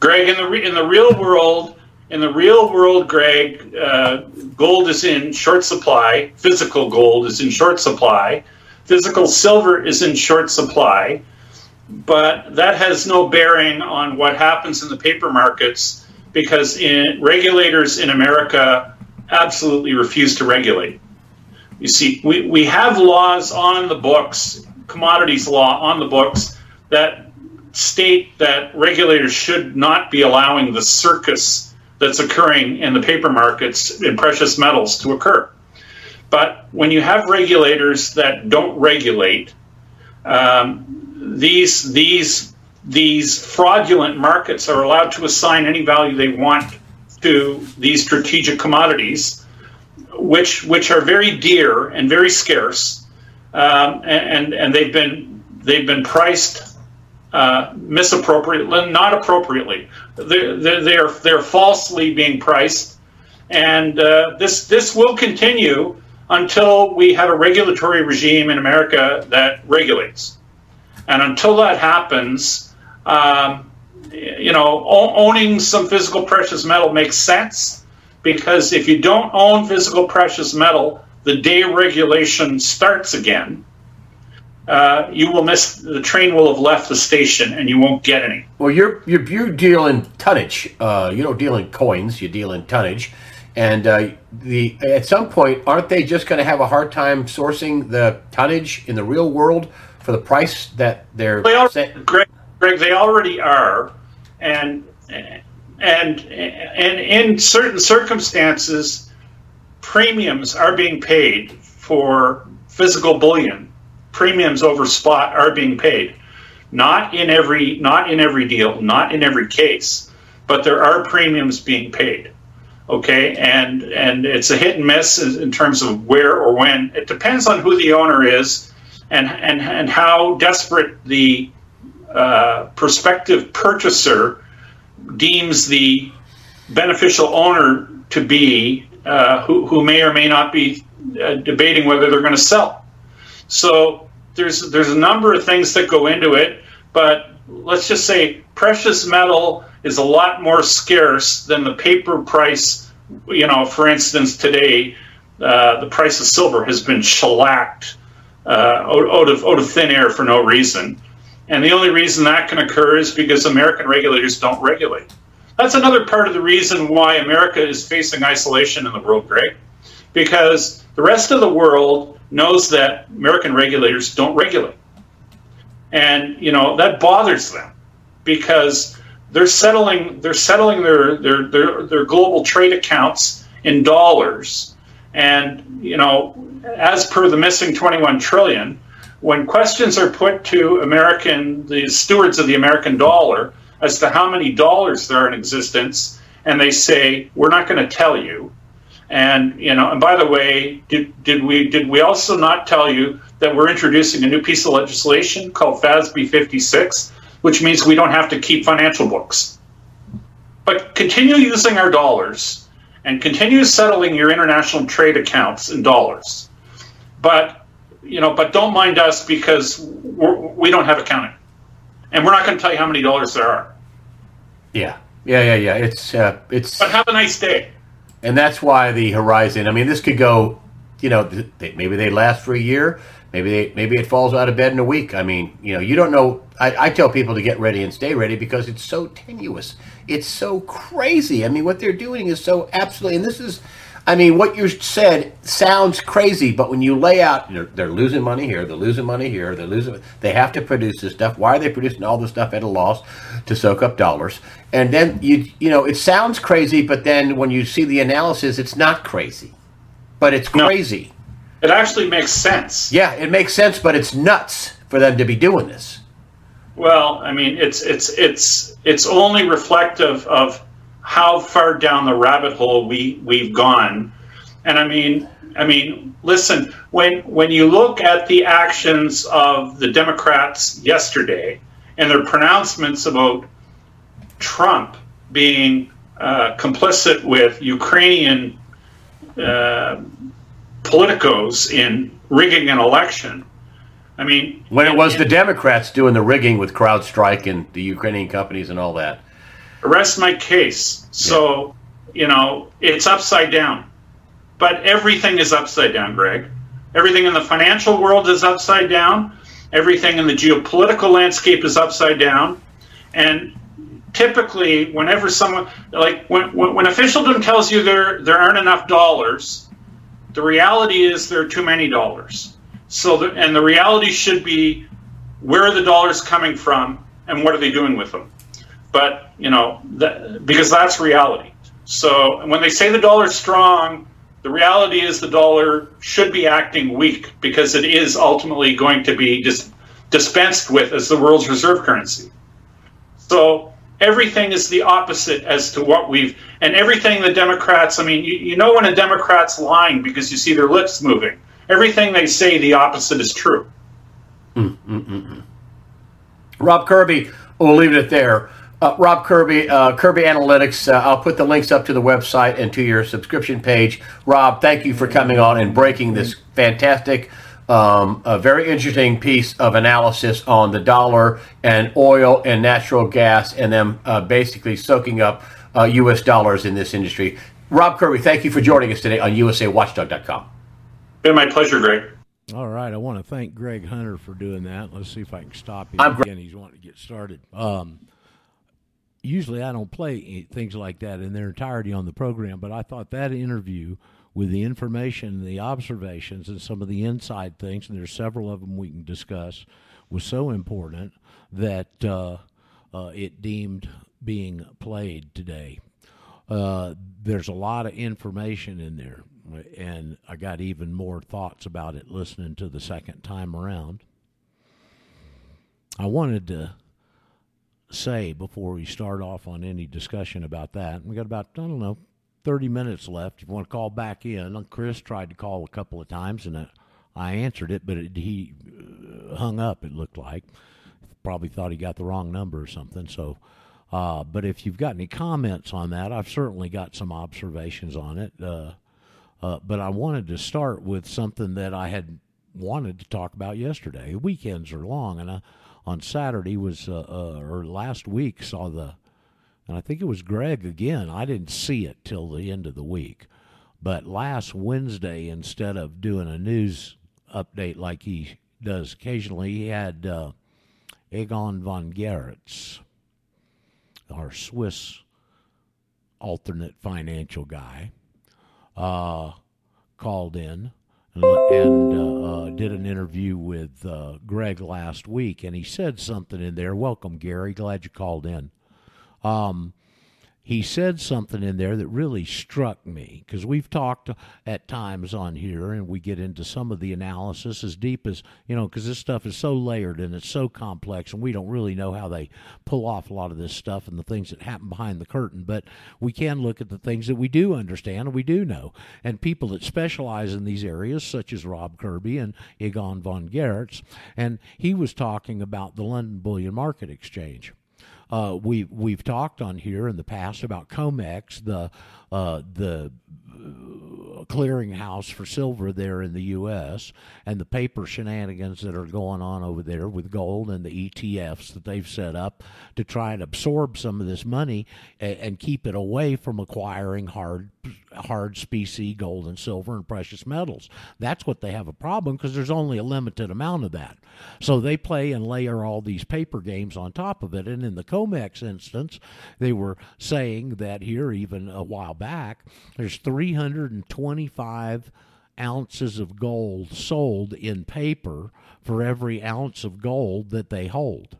Greg, in the in the real world, in the real world, Greg, uh, gold is in short supply. Physical gold is in short supply. Physical silver is in short supply but that has no bearing on what happens in the paper markets because in, regulators in America absolutely refuse to regulate. You see, we, we have laws on the books, commodities law on the books, that state that regulators should not be allowing the circus that's occurring in the paper markets in precious metals to occur. But when you have regulators that don't regulate, um, these these these fraudulent markets are allowed to assign any value they want to these strategic commodities, which which are very dear and very scarce, um, and and they've been they've been priced uh, misappropriately, not appropriately. They're, they're they're falsely being priced, and uh, this this will continue until we have a regulatory regime in America that regulates. And until that happens, um, you know, owning some physical precious metal makes sense because if you don't own physical precious metal, the day regulation starts again. Uh, you will miss the train will have left the station and you won't get any. Well, you're you're, you deal in tonnage. Uh, you don't deal in coins. You deal in tonnage, and uh, the at some point, aren't they just going to have a hard time sourcing the tonnage in the real world for the price that they're? They already, Greg, Greg, they already are, and and and in certain circumstances, premiums are being paid for physical bullion. Premiums over spot are being paid. Not in every not in every deal, not in every case, but there are premiums being paid. Okay, and and it's a hit and miss in terms of where or when. It depends on who the owner is, and and and how desperate the uh, prospective purchaser deems the beneficial owner to be, uh, who, who may or may not be uh, debating whether they're going to sell. So there's there's a number of things that go into it, but let's just say precious metal is a lot more scarce than the paper price. You know, for instance, today uh, the price of silver has been shellacked uh, out, of out of thin air for no reason. And the only reason that can occur is because American regulators don't regulate. That's another part of the reason why America is facing isolation in the world, Greg, because the rest of the world knows that American regulators don't regulate. And, you know, that bothers them because they're settling they're settling their their their, their global trade accounts in dollars. And, you know, as per the missing 21 trillion, when questions are put to American, the stewards of the American dollar, as to how many dollars there are in existence, and they say, "We're not going to tell you." And you know, and by the way, did, did we did we also not tell you that we're introducing a new piece of legislation called FASB 56, which means we don't have to keep financial books, but continue using our dollars and continue settling your international trade accounts in dollars. But you know, but don't mind us because we're, we do not have accounting, and we're not going to tell you how many dollars there are. Yeah, yeah, yeah, yeah. It's uh, it's. But have a nice day. And that's why the horizon. I mean, this could go. You know, maybe they last for a year. Maybe they, maybe it falls out of bed in a week. I mean, you know, you don't know. I, I tell people to get ready and stay ready because it's so tenuous. It's so crazy. I mean, what they're doing is so absolutely. And this is I mean, what you said sounds crazy, but when you lay out, they're, they're, losing money here, they're losing money here, they're losing. They have to produce this stuff. Why are they producing all this stuff at a loss to soak up dollars? And then you, you know, it sounds crazy, but then when you see the analysis, it's not crazy, but it's crazy. No, it actually makes sense. Yeah, it makes sense, but it's nuts for them to be doing this. Well, I mean, it's it's it's it's only reflective of how far down the rabbit hole we we've gone. And I mean, I mean, listen, when when you look at the actions of the Democrats yesterday and their pronouncements about Trump being uh, complicit with Ukrainian uh, politicos in rigging an election. I mean, when it was the Democrats doing the rigging with CrowdStrike and the Ukrainian companies and all that arrest my case. So, yeah. you know, it's upside down. But everything is upside down, Greg. Everything in the financial world is upside down. Everything in the geopolitical landscape is upside down. And typically, whenever someone, like when, when officialdom tells you there, there aren't enough dollars, the reality is there are too many dollars. So, the, and the reality should be where are the dollars coming from and what are they doing with them? but you know, because that's reality. So when they say the dollar's strong, the reality is the dollar should be acting weak because it is ultimately going to be dis- dispensed with as the world's reserve currency. So everything is the opposite as to what we've and everything the Democrats. I mean, you, you know when a Democrat's lying because you see their lips moving. Everything they say, the opposite is true. Mm, mm, mm, Rob Kirby, we'll leave it there. Uh, Rob Kirby, uh, Kirby Analytics. Uh, I'll put the links up to the website and to your subscription page. Rob, thank you for coming on and breaking this fantastic, um, a very interesting piece of analysis on the dollar and oil and natural gas, and them uh, basically soaking up U.S. Uh, dollars in this industry. Rob Kirby, thank you for joining us today on USAWatchdog.com. Been my pleasure, Greg. All right, I want to thank Greg Hunter for doing that. Let's see if I can stop him I'm again. He's wanting to get started. Um, usually, I don't play things like that in their entirety on the program, but I thought that interview with the information, the observations, and some of the inside things, and there's several of them we can discuss, was so important that uh, uh, it deemed being played today. Uh, there's a lot of information in there and I got even more thoughts about it listening to the second time around. I wanted to say before we start off on any discussion about that, we got about, I don't know, 30 minutes left. If you want to call back in, Chris tried to call a couple of times and I answered it, but it, he uh, hung up, it looked like. Probably thought he got the wrong number or something. So, uh, but if you've got any comments on that, I've certainly got some observations on it. Uh, uh, but I wanted to start with something that I had wanted to talk about yesterday. Weekends are long, and I, on Saturday was uh, uh, or last week saw the, and I think it was Greg again. I didn't see it till the end of the week, but last Wednesday, instead of doing a news update like he does occasionally, he had uh, Egon von Gerritz, our Swiss alternate financial guy uh, called in and, and uh, uh, did an interview with uh, Greg last week, and he said something in there. Welcome, Gary. Glad you called in. Um, he said something in there that really struck me because we've talked at times on here and we get into some of the analysis as deep as you know because this stuff is so layered and it's so complex and we don't really know how they pull off a lot of this stuff and the things that happen behind the curtain but we can look at the things that we do understand and we do know. And people that specialize in these areas such as rob kirby and egon von gerritz and he was talking about the london bullion market exchange uh, we we've talked on here in the past about COMEX, the uh, the clearinghouse for silver there in the U.S. and the paper shenanigans that are going on over there with gold and the ETFs that they've set up to try and absorb some of this money and, and keep it away from acquiring hard hard specie gold and silver and precious metals. That's what they have a problem because there's only a limited amount of that. So they play and layer all these paper games on top of it. And in the COMEX instance, they were saying that here even a while back, there's 325 ounces of gold sold in paper for every ounce of gold that they hold.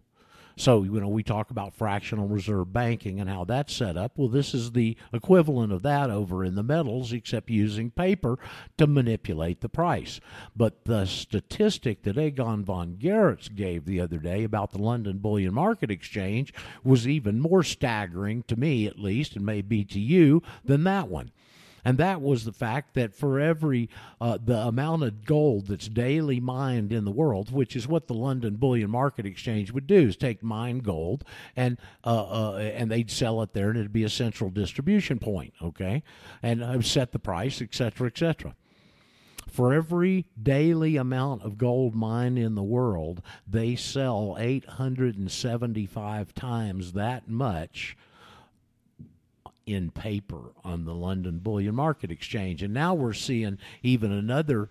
So, you know, we talk about fractional reserve banking and how that's set up. Well, this is the equivalent of that over in the metals, except using paper to manipulate the price. But the statistic that Egon von Gerritz gave the other day about the London Bullion Market Exchange was even more staggering to me, at least, and maybe to you, than that one and that was the fact that for every uh, the amount of gold that's daily mined in the world, which is what the London Bullion Market Exchange would do, is take mine gold and uh, uh, and they'd sell it there, and it'd be a central distribution point, okay, and uh, set the price, et cetera, et cetera. For every daily amount of gold mined in the world, they sell 875 times that much in paper on the London Bullion Market Exchange. And now we're seeing even another.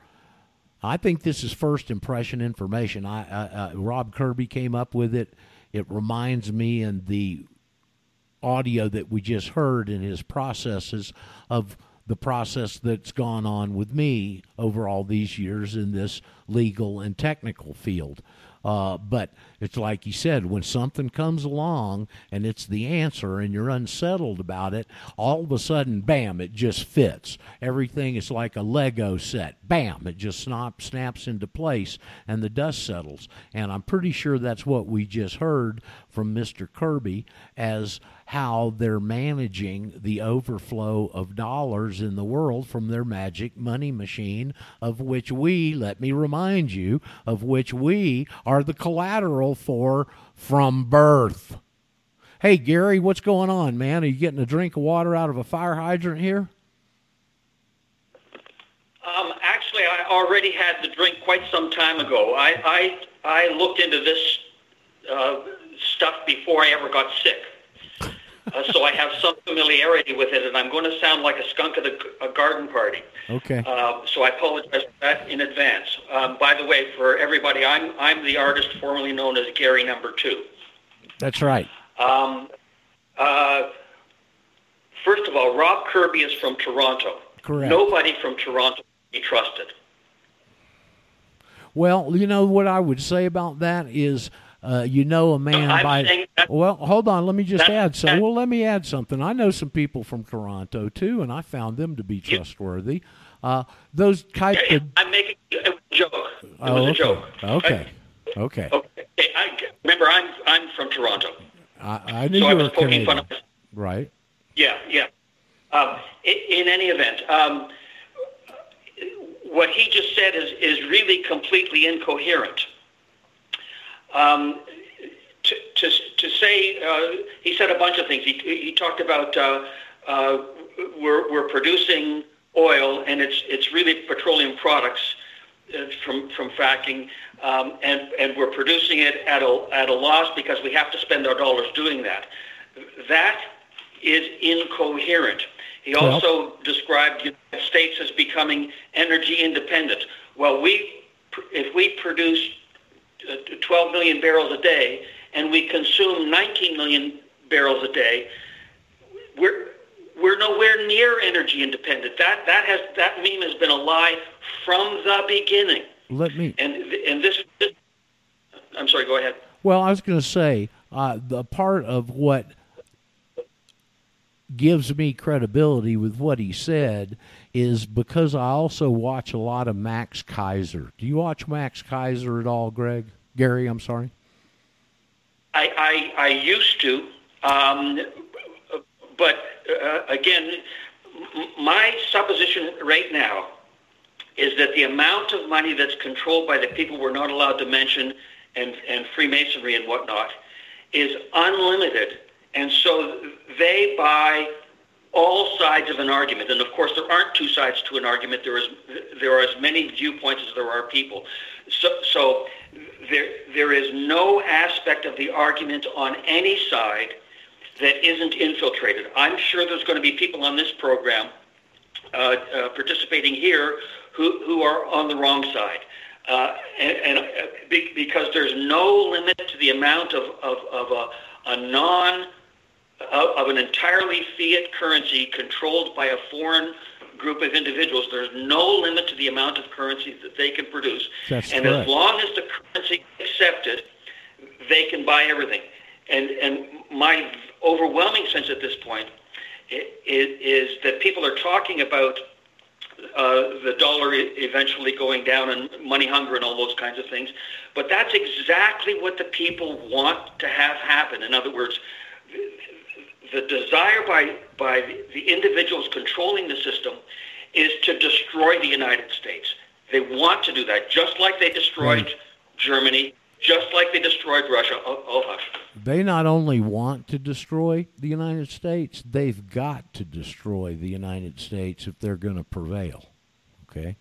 I think this is first impression information. I, I, I, Rob Kirby came up with it. It reminds me in the audio that we just heard in his processes of the process that's gone on with me over all these years in this legal and technical field. Uh, but it's like you said, when something comes along and it's the answer and you're unsettled about it, all of a sudden, bam, it just fits. Everything is like a Lego set. Bam, it just snap, snaps into place and the dust settles. And I'm pretty sure that's what we just heard from Mr. Kirby as how they're managing the overflow of dollars in the world from their magic money machine, of which we, let me remind you, of which we are the collateral for from birth. Hey, Gary, what's going on, man? Are you getting a drink of water out of a fire hydrant here? Um, actually, I already had the drink quite some time ago. I I, I looked into this uh, stuff before I ever got sick. Uh, so I have some familiarity with it, and I'm going to sound like a skunk at a, a garden party. Okay. Uh, so I apologize for that in advance. Um, by the way, for everybody, I'm I'm the artist formerly known as Gary Number Two. That's right. Um, uh, first of all, Rob Kirby is from Toronto. Correct. Nobody from Toronto can be trusted. Well, you know what I would say about that is, uh, you know, a man by. that- Well, hold on. Let me just add that- Well, let me add something. I know some people from Toronto too, and I found them to be trustworthy. Uh, those type Yeah, of. I'm making a joke. It Oh, was a okay. joke. Okay. Okay. Okay. I, remember, I'm I'm from Toronto, I, I knew so you were Canadian. fun of. Right. Yeah, yeah. Um, in, in any event, um, what he just said is is really completely incoherent. Um, to, to, to say, uh, he said a bunch of things. He, he talked about uh, uh, we're, we're producing oil and it's, it's really petroleum products uh, from, from fracking, um, and, and we're producing it at a, at a loss because we have to spend our dollars doing that. That is incoherent. He Well- also described the United States as becoming energy independent. Well, we, if we produce 12 million barrels a day and we consume 19 million barrels a day, we're we're nowhere near energy independent. That that has that meme has been a lie from the beginning. Let me. And and this, this I'm sorry. Go ahead. Well, I was going to say uh, the part of what gives me credibility with what he said is because I also watch a lot of Max Keiser. Do you watch Max Keiser at all, Greg? Gary, I'm sorry. I I, I used to, um, but uh, again, my supposition right now is that the amount of money that's controlled by the people we're not allowed to mention and, and Freemasonry and whatnot is unlimited. And so they buy all sides of an argument. And of course, there aren't two sides to an argument. There, is, there are as many viewpoints as there are people. So, so there, there is no aspect of the argument on any side that isn't infiltrated. I'm sure there's going to be people on this program uh, uh, participating here who, who are on the wrong side. Uh, and, and uh, be, because there's no limit to the amount of, of, of a, a non of, an entirely fiat currency controlled by a foreign group of individuals. There's no limit to the amount of currency that they can produce. That's and correct. as long as the currency is accepted, they can buy everything. And and my overwhelming sense at this point is, is that people are talking about uh, the dollar eventually going down and money hunger and all those kinds of things. But that's exactly what the people want to have happen. In other words, the desire by, by the- individuals controlling the system is to destroy the United States. They want to do that, just like they destroyed Germany, just like they destroyed Russia. Oh, oh hush. They not only want to destroy the United States, they've got to destroy the United States if they're going to prevail. Okay?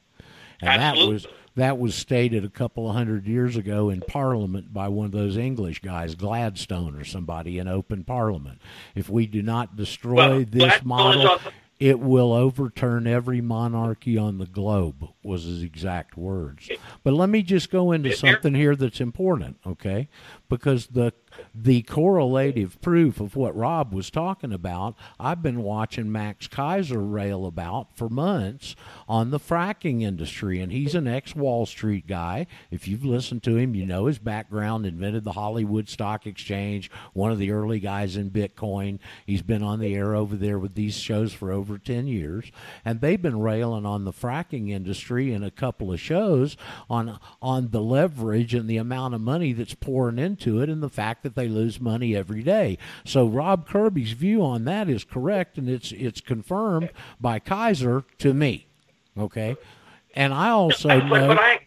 And Absolutely. that was that was stated a couple of hundred years ago in Parliament by one of those English guys, Gladstone or somebody in open Parliament. If we do not destroy Well, this Gladstone model, on- it will overturn every monarchy on the globe was his exact words. But let me just go into something here that's important okay? Because the the correlative proof of what rob was talking about i've been watching max keiser rail about for months on the fracking industry and he's an ex-wall street guy. If you've listened to him you know his background invented the hollywood stock exchange one of the early guys in bitcoin. He's been on the air over there with these shows for over 10 years. And they've been railing on the fracking industry in a couple of shows on on the leverage and the amount of money that's pouring into it and the fact that they lose money every day so rob kirby's view on that is correct and it's it's confirmed by keiser to me okay and i also but, know but I,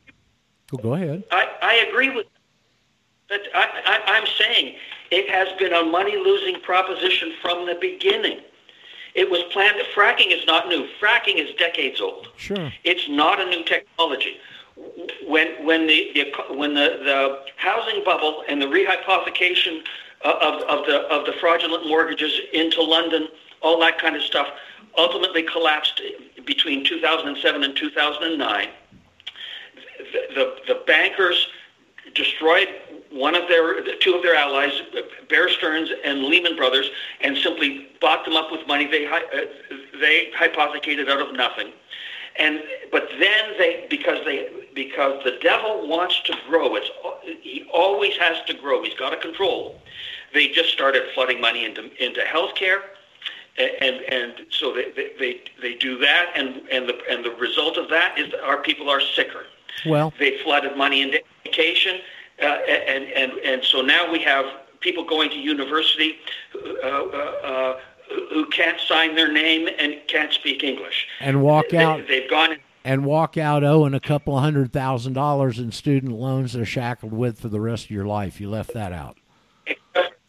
Oh, go ahead I, I agree with But I, I, I'm saying it has been a money-losing proposition from the beginning. It was planned. Fracking is not new. Fracking is decades old. Sure. It's not a new technology. When when the, the when the, the housing bubble and the rehypothecation of, of the of the fraudulent mortgages into London, all that kind of stuff, ultimately collapsed between 2007 and 2009. The, the, the bankers destroyed one of their, two of their allies, Bear Stearns and Lehman Brothers, and simply bought them up with money they uh, they hypothecated out of nothing. And but then they because they because the devil wants to grow. It's he always has to grow. He's got to control. They just started flooding money into into healthcare, and and so they they they do that, and and the and the result of that is that our people are sicker. Well, they flooded money into education uh, and, and, and so now we have people going to university uh, uh, uh, who can't sign their name and can't speak English. And walk out. They, have gone. And walk out owing a couple of hundred thousand dollars in student loans they're shackled with for the rest of your life. You left that out.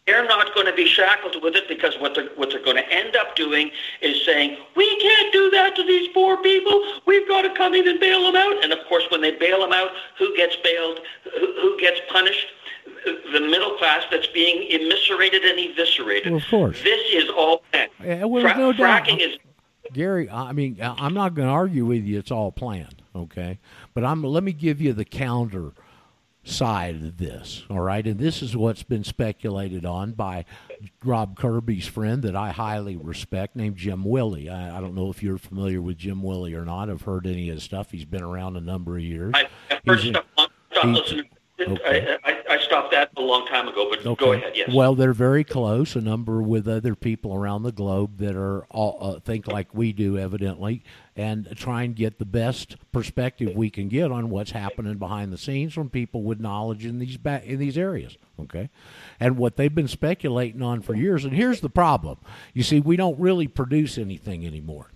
They're not going to be shackled with it because what they're, what they're going to end up doing is saying, we can't do that to these poor people. We've got to come in and bail them out. And of course, when they bail them out, who gets bailed? Who gets punished? The middle class that's being immiserated and eviscerated. Well, of course. This is all planned. Yeah, well, Fra- no fracking is Gary, I mean, I'm not going to argue with you. It's all planned, okay? But I'm. Let me give you the counter side of this, all right? And this is what's been speculated on by Rob Kirby's friend that I highly respect, named Jim Willie. I, I don't know if you're familiar with Jim Willie or not. I've heard any of his stuff. He's been around a number of years. I've heard He's stuff. Listening. Okay. I, I, I stopped that a long time ago, but Okay. go ahead. Yes. Well, they're very close. A number with other people around the globe that are all uh, think like we do, evidently, and try and get the best perspective we can get on what's happening behind the scenes from people with knowledge in these ba- in these areas. Okay, and what they've been speculating on for years. And here's the problem: you see, we don't really produce anything anymore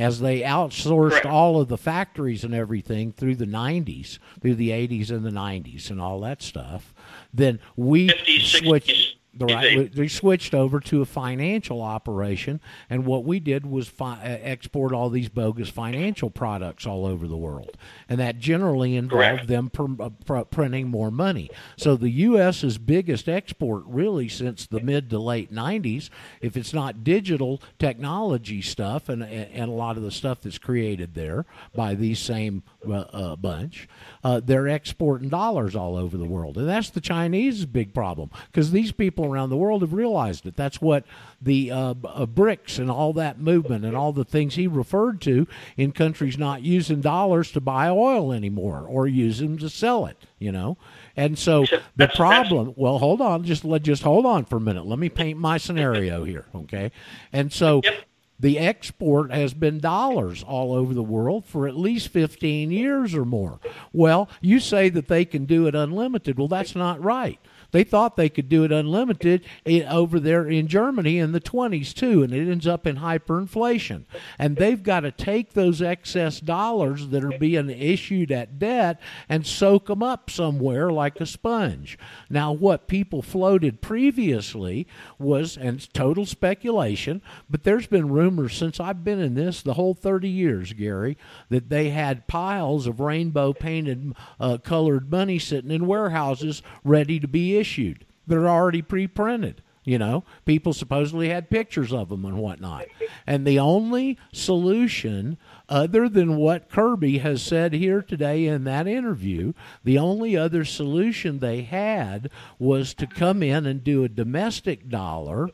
as they outsourced Correct. all of the factories and everything through the 90s, through the 80s and the 90s and all that stuff, then we 50s, switched. 60s, The right, we, we switched over to a financial operation, and what we did was fi- uh, export all these bogus financial products all over the world, and that generally involved Correct. them pr- uh, pr- printing more money. So the U.S.'s biggest export, really, since the mid to late '90s, if it's not digital technology stuff and and a lot of the stuff that's created there by these same uh, uh, bunch, uh, they're exporting dollars all over the world, and that's the Chinese big problem because these people around the world have realized it. That's what the uh, uh, BRICS and all that movement and all the things he referred to in countries not using dollars to buy oil anymore or use them to sell it. You know, and so the problem. Well, hold on, just let just hold on for a minute. Let me paint my scenario here, okay? And so. Yep. The export has been dollars all over the world for at least 15 years or more. Well, you say that they can do it unlimited. Well, that's not right. They thought they could do it unlimited over there in Germany in the 20s too, and it ends up in hyperinflation. And they've got to take those excess dollars that are being issued at debt and soak them up somewhere like a sponge. Now, what people floated previously was, and total speculation, but there's been rumors since I've been in this the whole 30 years, Gary, that they had piles of rainbow painted uh, colored money sitting in warehouses ready to be issued. They're already pre printed. You know, people supposedly had pictures of them and whatnot. And the only solution, other than what Kirby has said here today in that interview, the only other solution they had was to come in and do a domestic dollar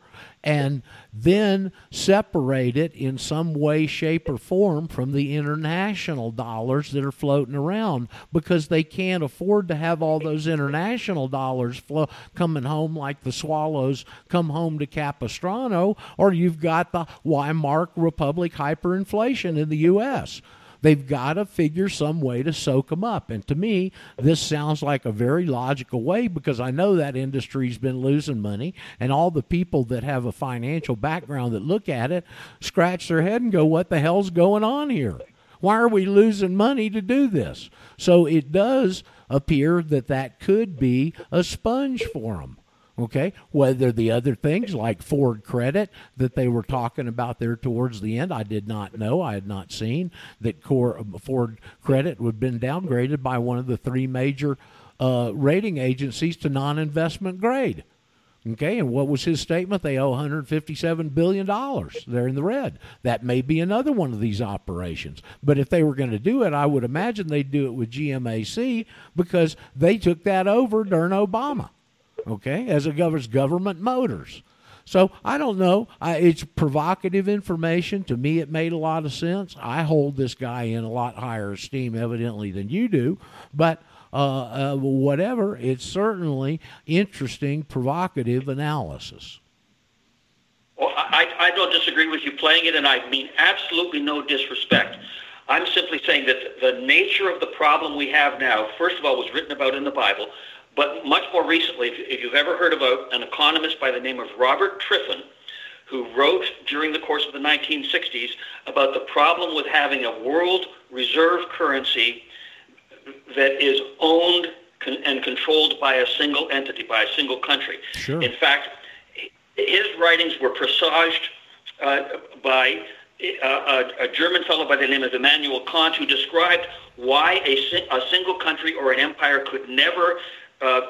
and then separate it in some way, shape, or form from the international dollars that are floating around because they can't afford to have all those international dollars flow, coming home like the swallows come home to Capistrano, or you've got the Weimar Republic hyperinflation in the U.S. They've got to figure some way to soak them up. And to me, this sounds like a very logical way because I know that industry's been losing money, and all the people that have a financial background that look at it scratch their head and go, What the hell's going on here? Why are we losing money to do this? So it does appear that that could be a sponge for them. Okay, whether the other things like Ford Credit that they were talking about there towards the end, I did not know. I had not seen that core, Ford Credit would have been downgraded by one of the three major uh, rating agencies to non-investment grade. Okay, and what was his statement? They owe 157 billion dollars. They're in the red. That may be another one of these operations. But if they were going to do it, I would imagine they'd do it with GMAC because they took that over during Obama. Okay, as it governs government motors. So I don't know. I, it's provocative information. To me, it made a lot of sense. I hold this guy in a lot higher esteem, evidently, than you do. But uh, uh, whatever. It's certainly interesting, provocative analysis. Well, I, I don't disagree with you playing it, and I mean absolutely no disrespect. I'm simply saying that the nature of the problem we have now, first of all, was written about in the Bible, but much more recently, if you've ever heard of a, an economist by the name of Robert Triffin, who wrote during the course of the 1960s about the problem with having a world reserve currency that is owned and controlled by a single entity, by a single country. Sure. In fact, his writings were presaged uh, by uh, a, a, German fellow by the name of Immanuel Kant, who described why a, a single country or an empire could never uh,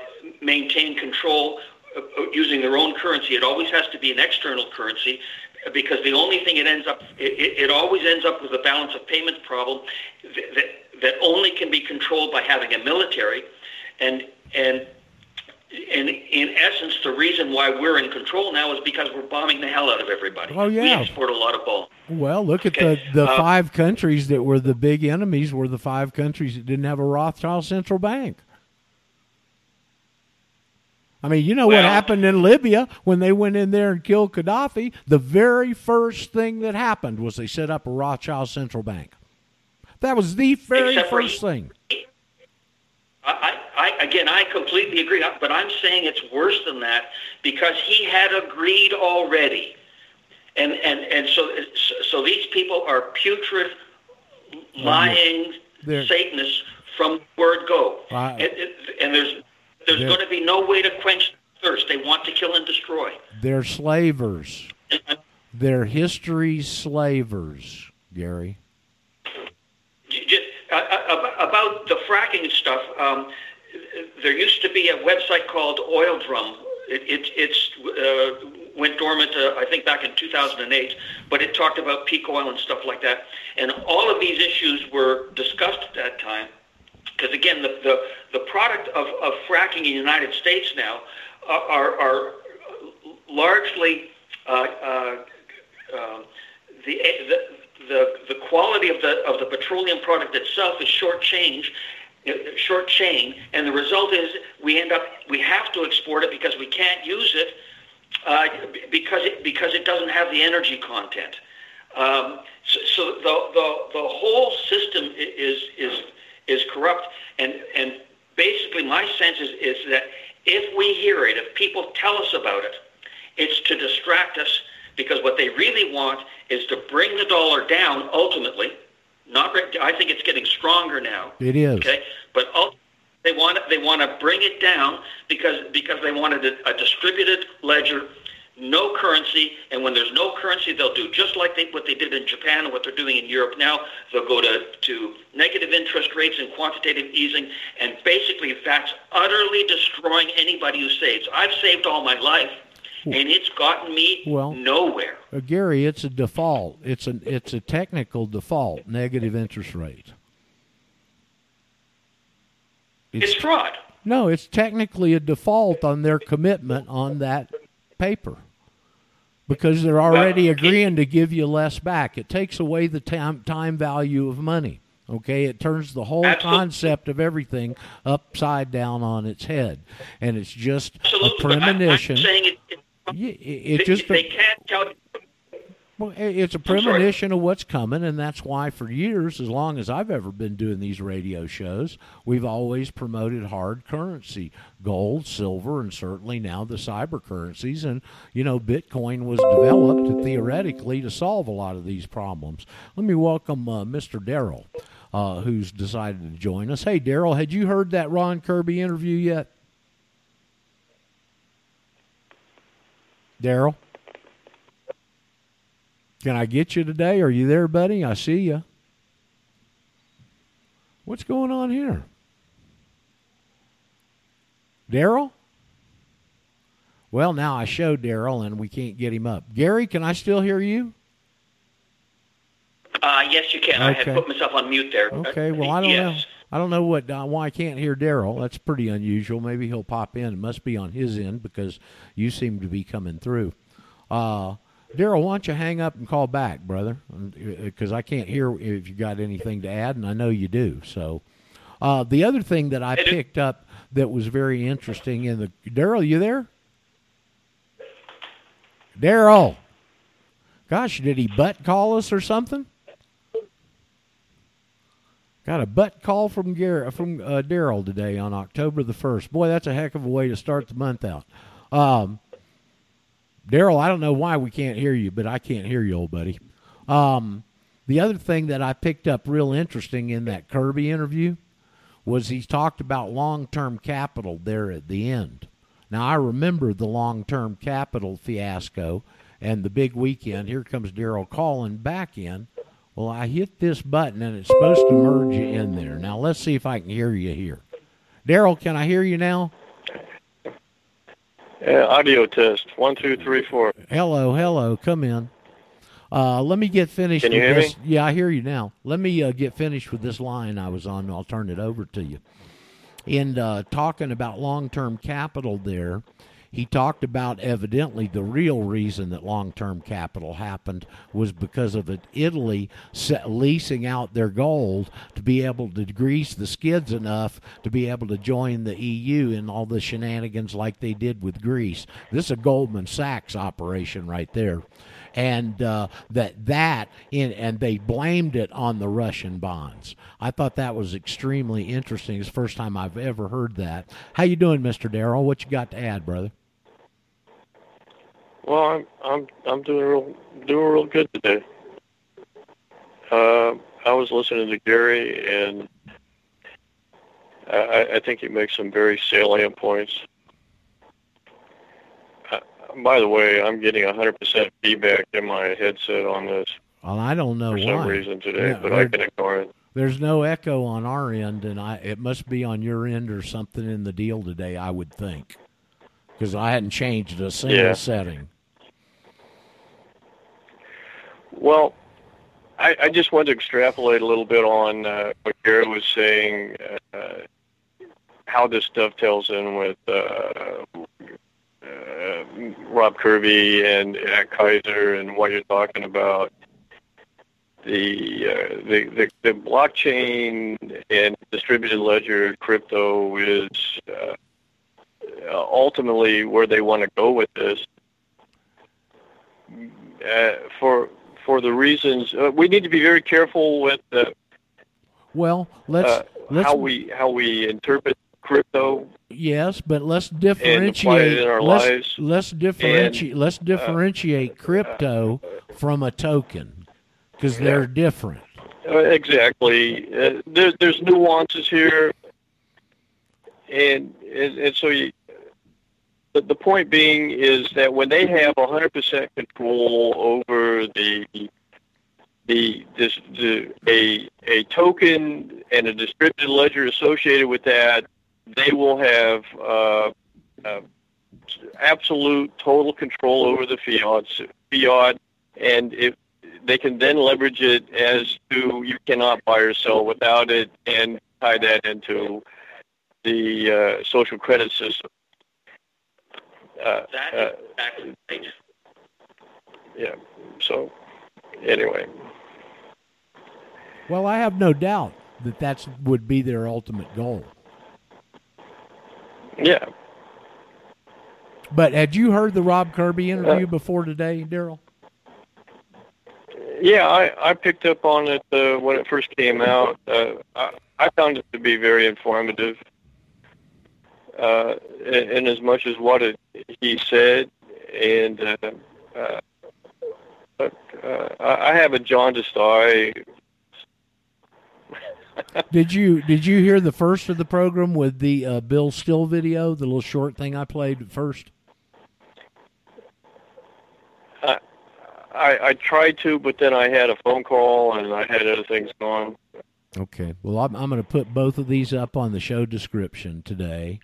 maintain control uh, using their own currency. It always has to be an external currency because the only thing it ends up, it, it always ends up with a balance of payments problem that, that only can be controlled by having a military, and and in in essence, the reason why we're in control now is because we're bombing the hell out of everybody. Oh yeah, we export a lot of bombs. Well, look at the the uh, five countries that were the big enemies were the five countries that didn't have a Rothschild central bank. I mean, you know well, what happened in Libya when they went in there and killed Gaddafi? The very first thing that happened was they set up a Rothschild central bank. That was the very first for, thing. I, I, again, I completely agree, but I'm saying it's worse than that because he had agreed already, and and and so so these people are putrid, lying Satanists from word go, and, and there's there's going to be no way to quench thirst. They want to kill and destroy. They're slavers. They're history slavers, Gary uh, uh about the fracking stuff, um, there used to be a website called Oil Drum. It, it it's uh, went dormant, uh, I think, back in 2008, but it talked about peak oil and stuff like that. And all of these issues were discussed at that time. Because again, the, the, the product of, of fracking in the United States now are, are largely uh, uh, uh, the, the the, the quality of the, of the petroleum product itself is short change, uh, short chain, and the result is we end up, we have to export it because we can't use it uh, because, it because it doesn't have the energy content. Um, so, so the, the, the whole system is, is, is corrupt, and, and basically my sense is, is that if we hear it, if people tell us about it, it's to distract us because what they really want is to bring the dollar down ultimately. Not, I think it's getting stronger now. It is. Okay, but they want they want to bring it down because because they wanted a, a distributed ledger, no currency, and when there's no currency, they'll do just like they, what they did in Japan and what they're doing in Europe now. They'll go to to negative interest rates and quantitative easing, and basically that's utterly destroying anybody who saves. I've saved all my life and it's gotten me well, nowhere. Uh, Gary, it's a default. It's a it's a technical default, negative interest rate. It's, it's fraud. No, it's technically a default on their commitment on that paper because they're already well, agreeing it, to give you less back. It takes away the time time value of money. Okay, it turns the whole Absolutely. concept of everything upside down on its head, and it's just Absolutely, a premonition. Saying it, it, it, it just they can't tell. Well, it's a premonition of what's coming, and that's why for years, as long as I've ever been doing these radio shows, we've always promoted hard currency, gold, silver, and certainly now the cyber currencies. And, you know, Bitcoin was developed theoretically to solve a lot of these problems. Let me welcome uh, Mr. Daryl, uh, who's decided to join us. Hey, Daryl, had you heard that Rob Kirby interview yet? Daryl? Can I get you today? Are you there, buddy? I see you. What's going on here? Daryl? Well, now I showed Daryl and we can't get him up. Gary, can I still hear you? Uh, yes, you can. Okay. I had put myself on mute there. Okay. Well, I don't yes. know. I don't know what uh, why I can't hear Daryl. That's pretty unusual. Maybe he'll pop in. It must be on his end because you seem to be coming through. Uh, Daryl, why don't you hang up and call back, brother? Because I can't hear if you got anything to add, and I know you do. So, uh, the other thing that I picked up that was very interesting in the Daryl, you there? Daryl, gosh, did he butt call us or something? Got a butt call from Gar- from uh, Daryl today on October the first. Boy, that's a heck of a way to start the month out. Um, Daryl, I don't know why we can't hear you, but I can't hear you, old buddy. Um, the other thing that I picked up real interesting in that Kirby interview was he talked about long term capital there at the end. Now I remember the long term capital fiasco and the big weekend. Here comes Daryl calling back in well, I hit this button and it's supposed to merge you in there. Now let's see if I can hear you here. Daryl, can I hear you now? Yeah, audio test. One, two, three, four. Hello, hello. Come in. Uh, let me get finished. Can you with hear this. me? Yeah, I hear you now. Let me uh, get finished with this line I was on. I'll turn it over to you. In uh, talking about long-term capital, there, he talked about evidently the real reason that long term capital happened was because of it, Italy leasing out their gold to be able to grease the skids enough to be able to join the EU in all the shenanigans like they did with Greece. This is a Goldman Sachs operation right there and uh, that that in, and they blamed it on the Russian bonds. I thought that was extremely interesting. It's the first time I've ever heard that. How you doing, Mister Daryl? What you got to add, brother? Well, I'm I'm I'm doing real doing real good today. Uh, I was listening to Gary, and I, I think he makes some very salient points. Uh, by the way, I'm getting 100% feedback in my headset on this. Well, I don't know for why. some reason today, yeah, but I can ignore it. There's no echo on our end, and I it must be on your end or something in the deal today. I would think because I hadn't changed a single Yeah. setting. Well, I, I just wanted to extrapolate a little bit on uh, what Gary was saying, uh, how this dovetails in with uh, uh, Rob Kirby and uh, Keiser and what you're talking about. The, uh, the the the blockchain and distributed ledger crypto is uh, ultimately where they want to go with this. Uh, for for the reasons uh, we need to be very careful with uh, Well, let's uh, let's how we how we interpret crypto. yes, but let's differentiate. in our let's, lives. let's differentiate. let's differentiate crypto from a token because they're different. Uh, exactly. Uh, there, there's nuances here, and and, and so you. The, point being is that when they have 100% control over the the this the a a token and a distributed ledger associated with that, they will have uh, uh, absolute total control over the fiat fiat, and if they can then leverage it as to you cannot buy or sell without it, and tie that into the uh, social credit system. Uh, That uh, exactly right. yeah. So anyway, Well, I have no doubt that that's would be their ultimate goal. yeah. But had you heard the Rob Kirby interview Uh, before today, Daryl? Yeah, I, I picked up on it uh, when it first came out. Uh, I, I found it to be very informative. Uh, in, in as much as what it, he said, and uh, uh, but uh, I I have a jaundiced eye. did you did you hear the first of the program with the uh, Bill Still video, the little short thing I played first? I, I I tried to, but then I had a phone call and I had other things going. Okay. Well, I'm I'm going to put both of these up on the show description today.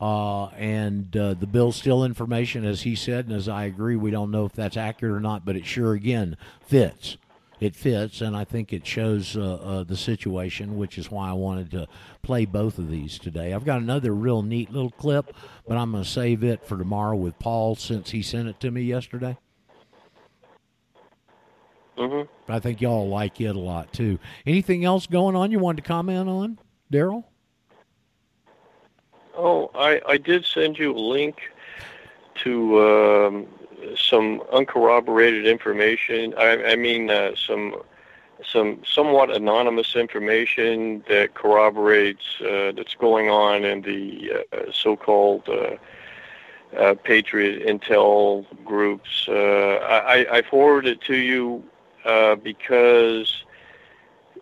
Uh, and uh, the Bill Still information, as he said, and as I agree, we don't know if that's accurate or not, but it sure again fits it fits, and I think it shows uh, uh, the situation, which is why I wanted to play both of these today. I've got another real neat little clip, but I'm going to save it for tomorrow with Paul since he sent it to me yesterday. Mm-hmm. I think y'all like it a lot too. Anything else going on you wanted to comment on, Daryl? Oh, I, I did send you a link to um, some uncorroborated information. I, I mean, uh, some some somewhat anonymous information that corroborates uh, that's going on in the uh, so-called uh, uh, Patriot Intel groups. Uh, I, I forwarded it to you because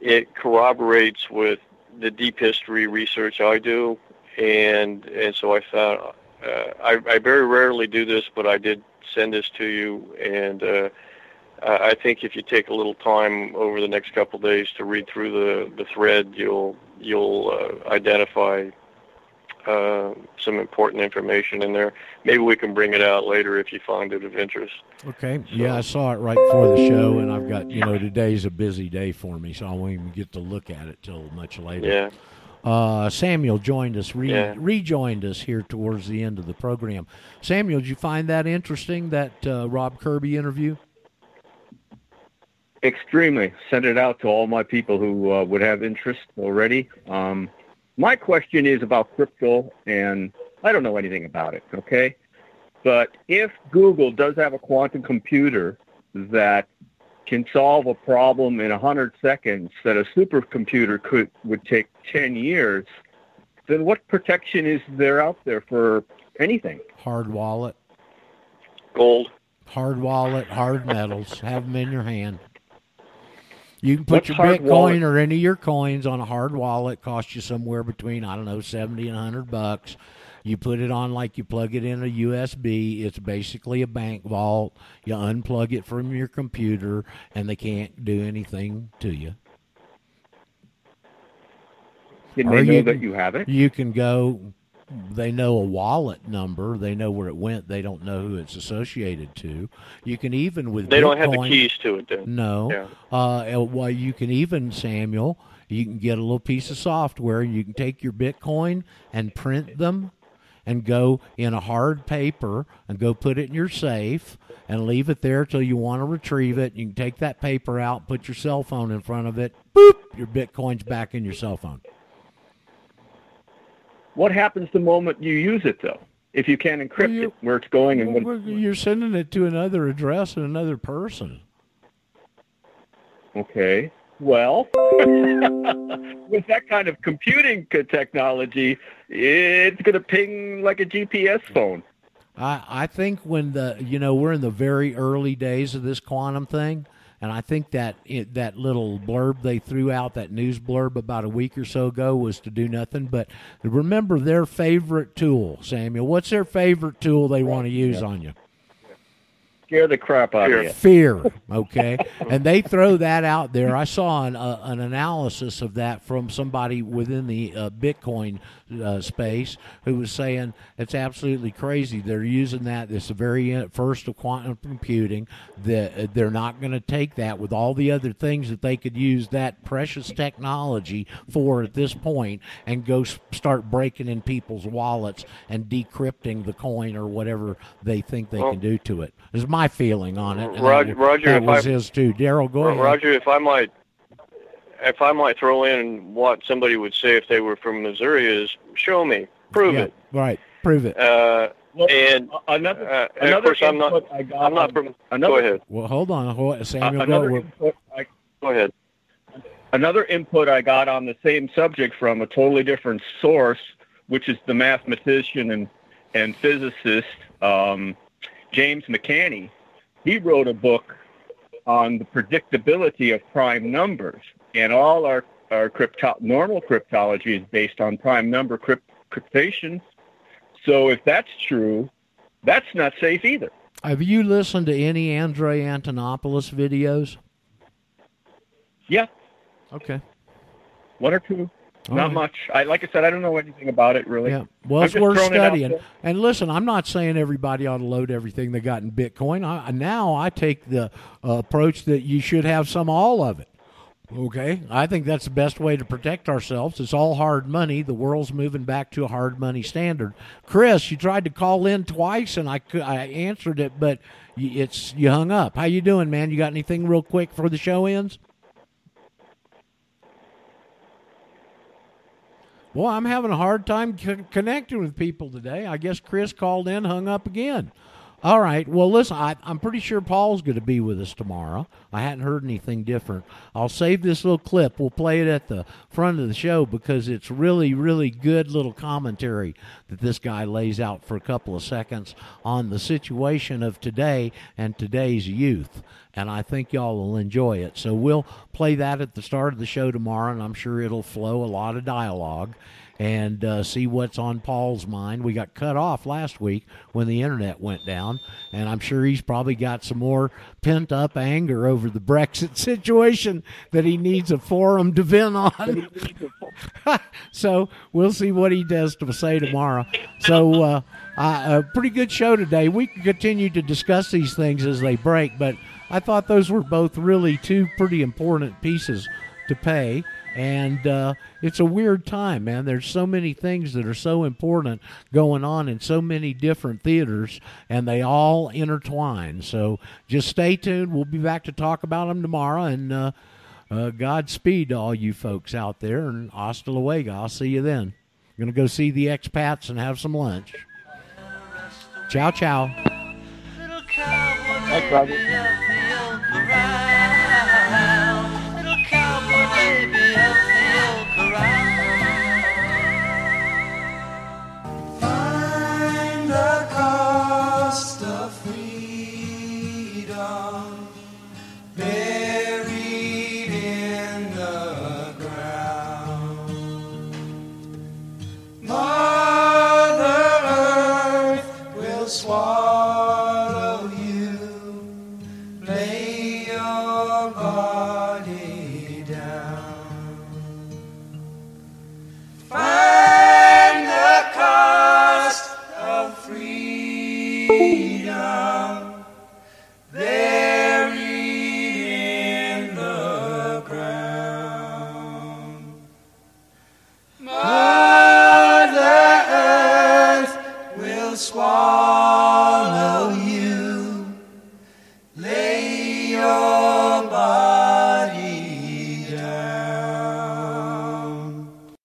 it corroborates with the deep history research I do, and and so I thought uh, I, I very rarely do this, but I did send this to you, and uh, I think if you take a little time over the next couple of days to read through the, the thread, you'll you'll uh, identify uh, some important information in there. Maybe we can bring it out later if you find it of interest. Okay. So. Yeah, I saw it right before the show, and I've got you know today's a busy day for me, so I won't even get to look at it till much later. Yeah. Uh, Samuel joined us, re- yeah. rejoined us here towards the end of the program. Samuel, did you find that interesting, that uh, Rob Kirby interview? Extremely. Sent it out to all my people who uh, would have interest already. Um, my question is about crypto, and I don't know anything about it, okay? But if Google does have a quantum computer that can solve a problem in 100 seconds that a supercomputer could would take 10 years, then what protection is there out there for anything? Hard wallet. Gold. Hard wallet, hard metals. have them in your hand. You can put What's your Bitcoin wallet? or any of your coins on a hard wallet. Cost you somewhere between I don't know seventy and hundred bucks. You put it on like you plug it in a USB. It's basically a bank vault. You unplug it from your computer, and they can't do anything to you. Did Or they know you that can- you have it? You can go. They know a wallet number. They know where it went. They don't know who it's associated to. You can even with They don't have the keys to it then. No. Yeah. Uh, well, you can even Samuel. You can get a little piece of software. You can take your Bitcoin and print them, and go in a hard paper and go put it in your safe and leave it there till you want to retrieve it. You can take that paper out, put your cell phone in front of it. Boop! Your Bitcoin's back in your cell phone. What happens the moment you use it, though? If you can't encrypt you- it, where it's going and Well, what? You're sending it to another address and another person. Okay. Well, with that kind of computing technology, it's going to ping like a GPS phone. I, I think when the you know we're in the very early days of this quantum thing, and I think that it, that little blurb they threw out, that news blurb about a week or so ago, was to do nothing but remember their favorite tool. Samuel, what's their favorite tool they want to use on you? Scare the crap out of you. Fear, okay, and they throw that out there. I saw an, uh, an analysis of that from somebody within the uh, Bitcoin uh, space who was saying it's absolutely crazy. They're using that. It's the very uh, first of quantum computing. That they're not going to take that with all the other things that they could use that precious technology for at this point and go s- start breaking in people's wallets and decrypting the coin or whatever they think they Well- can do to it. Is my feeling on it. Roger- that, Roger, that if was I- his too. Daryl, go ahead. Roger, if I might, if I might throw in what somebody would say if they were from Missouri is, show me, prove yeah, it. Right, prove it. Uh, Well, and another uh, and another of course, I'm not. input I got I'm not from. another, Go ahead. well, hold on, hold, uh, Samuel. another go. input I, Go ahead. another input I got on the same subject from a totally different source, which is the mathematician and and physicist um, James McCanney. He wrote a book on the predictability of prime numbers, and all our our crypto- normal cryptology is based on prime number crypt- cryptation. So if that's true, that's not safe either. Have you listened to any Andre Antonopoulos videos? Yeah. Okay. One or two. All not right. much. I like I said, I don't know anything about it really. Yeah. Well, it's worth throwing it studying. And listen, I'm not saying everybody ought to load everything they got in Bitcoin. I, now I take the uh, approach that you should have some all of it. Okay, I think that's the best way to protect ourselves. It's all hard money. The world's moving back to a hard money standard. Chris, you tried to call in twice, and I I answered it, but it's you hung up. How you doing, man? You got anything real quick for the show ends? Well, I'm having a hard time c- connecting with people today. I guess Chris called in, hung up again. All right. Well, listen, I, I'm pretty sure Paul's going to be with us tomorrow. I hadn't heard anything different. I'll save this little clip. We'll play it at the front of the show because it's really, really good little commentary that this guy lays out for a couple of seconds on the situation of today and today's youth. And I think y'all will enjoy it. So we'll play that at the start of the show tomorrow, and I'm sure it'll flow a lot of dialogue and uh, see what's on Paul's mind. We got cut off last week when the internet went down, and I'm sure he's probably got some more pent up anger over the Brexit situation that he needs a forum to vent on. so we'll see what he does to say tomorrow. So uh, uh, a pretty good show today. We can continue to discuss these things as they break, but I thought those were both really two pretty important pieces to pay. And uh, it's a weird time, man. There's so many things that are so important going on in so many different theaters, and they all intertwine. So just stay tuned. We'll be back to talk about them tomorrow. And uh, uh, Godspeed to all you folks out there, and hasta luego. I'll see you then. I'm Going to go see the expats and have some lunch. Ciao, ciao. Thanks, Roger.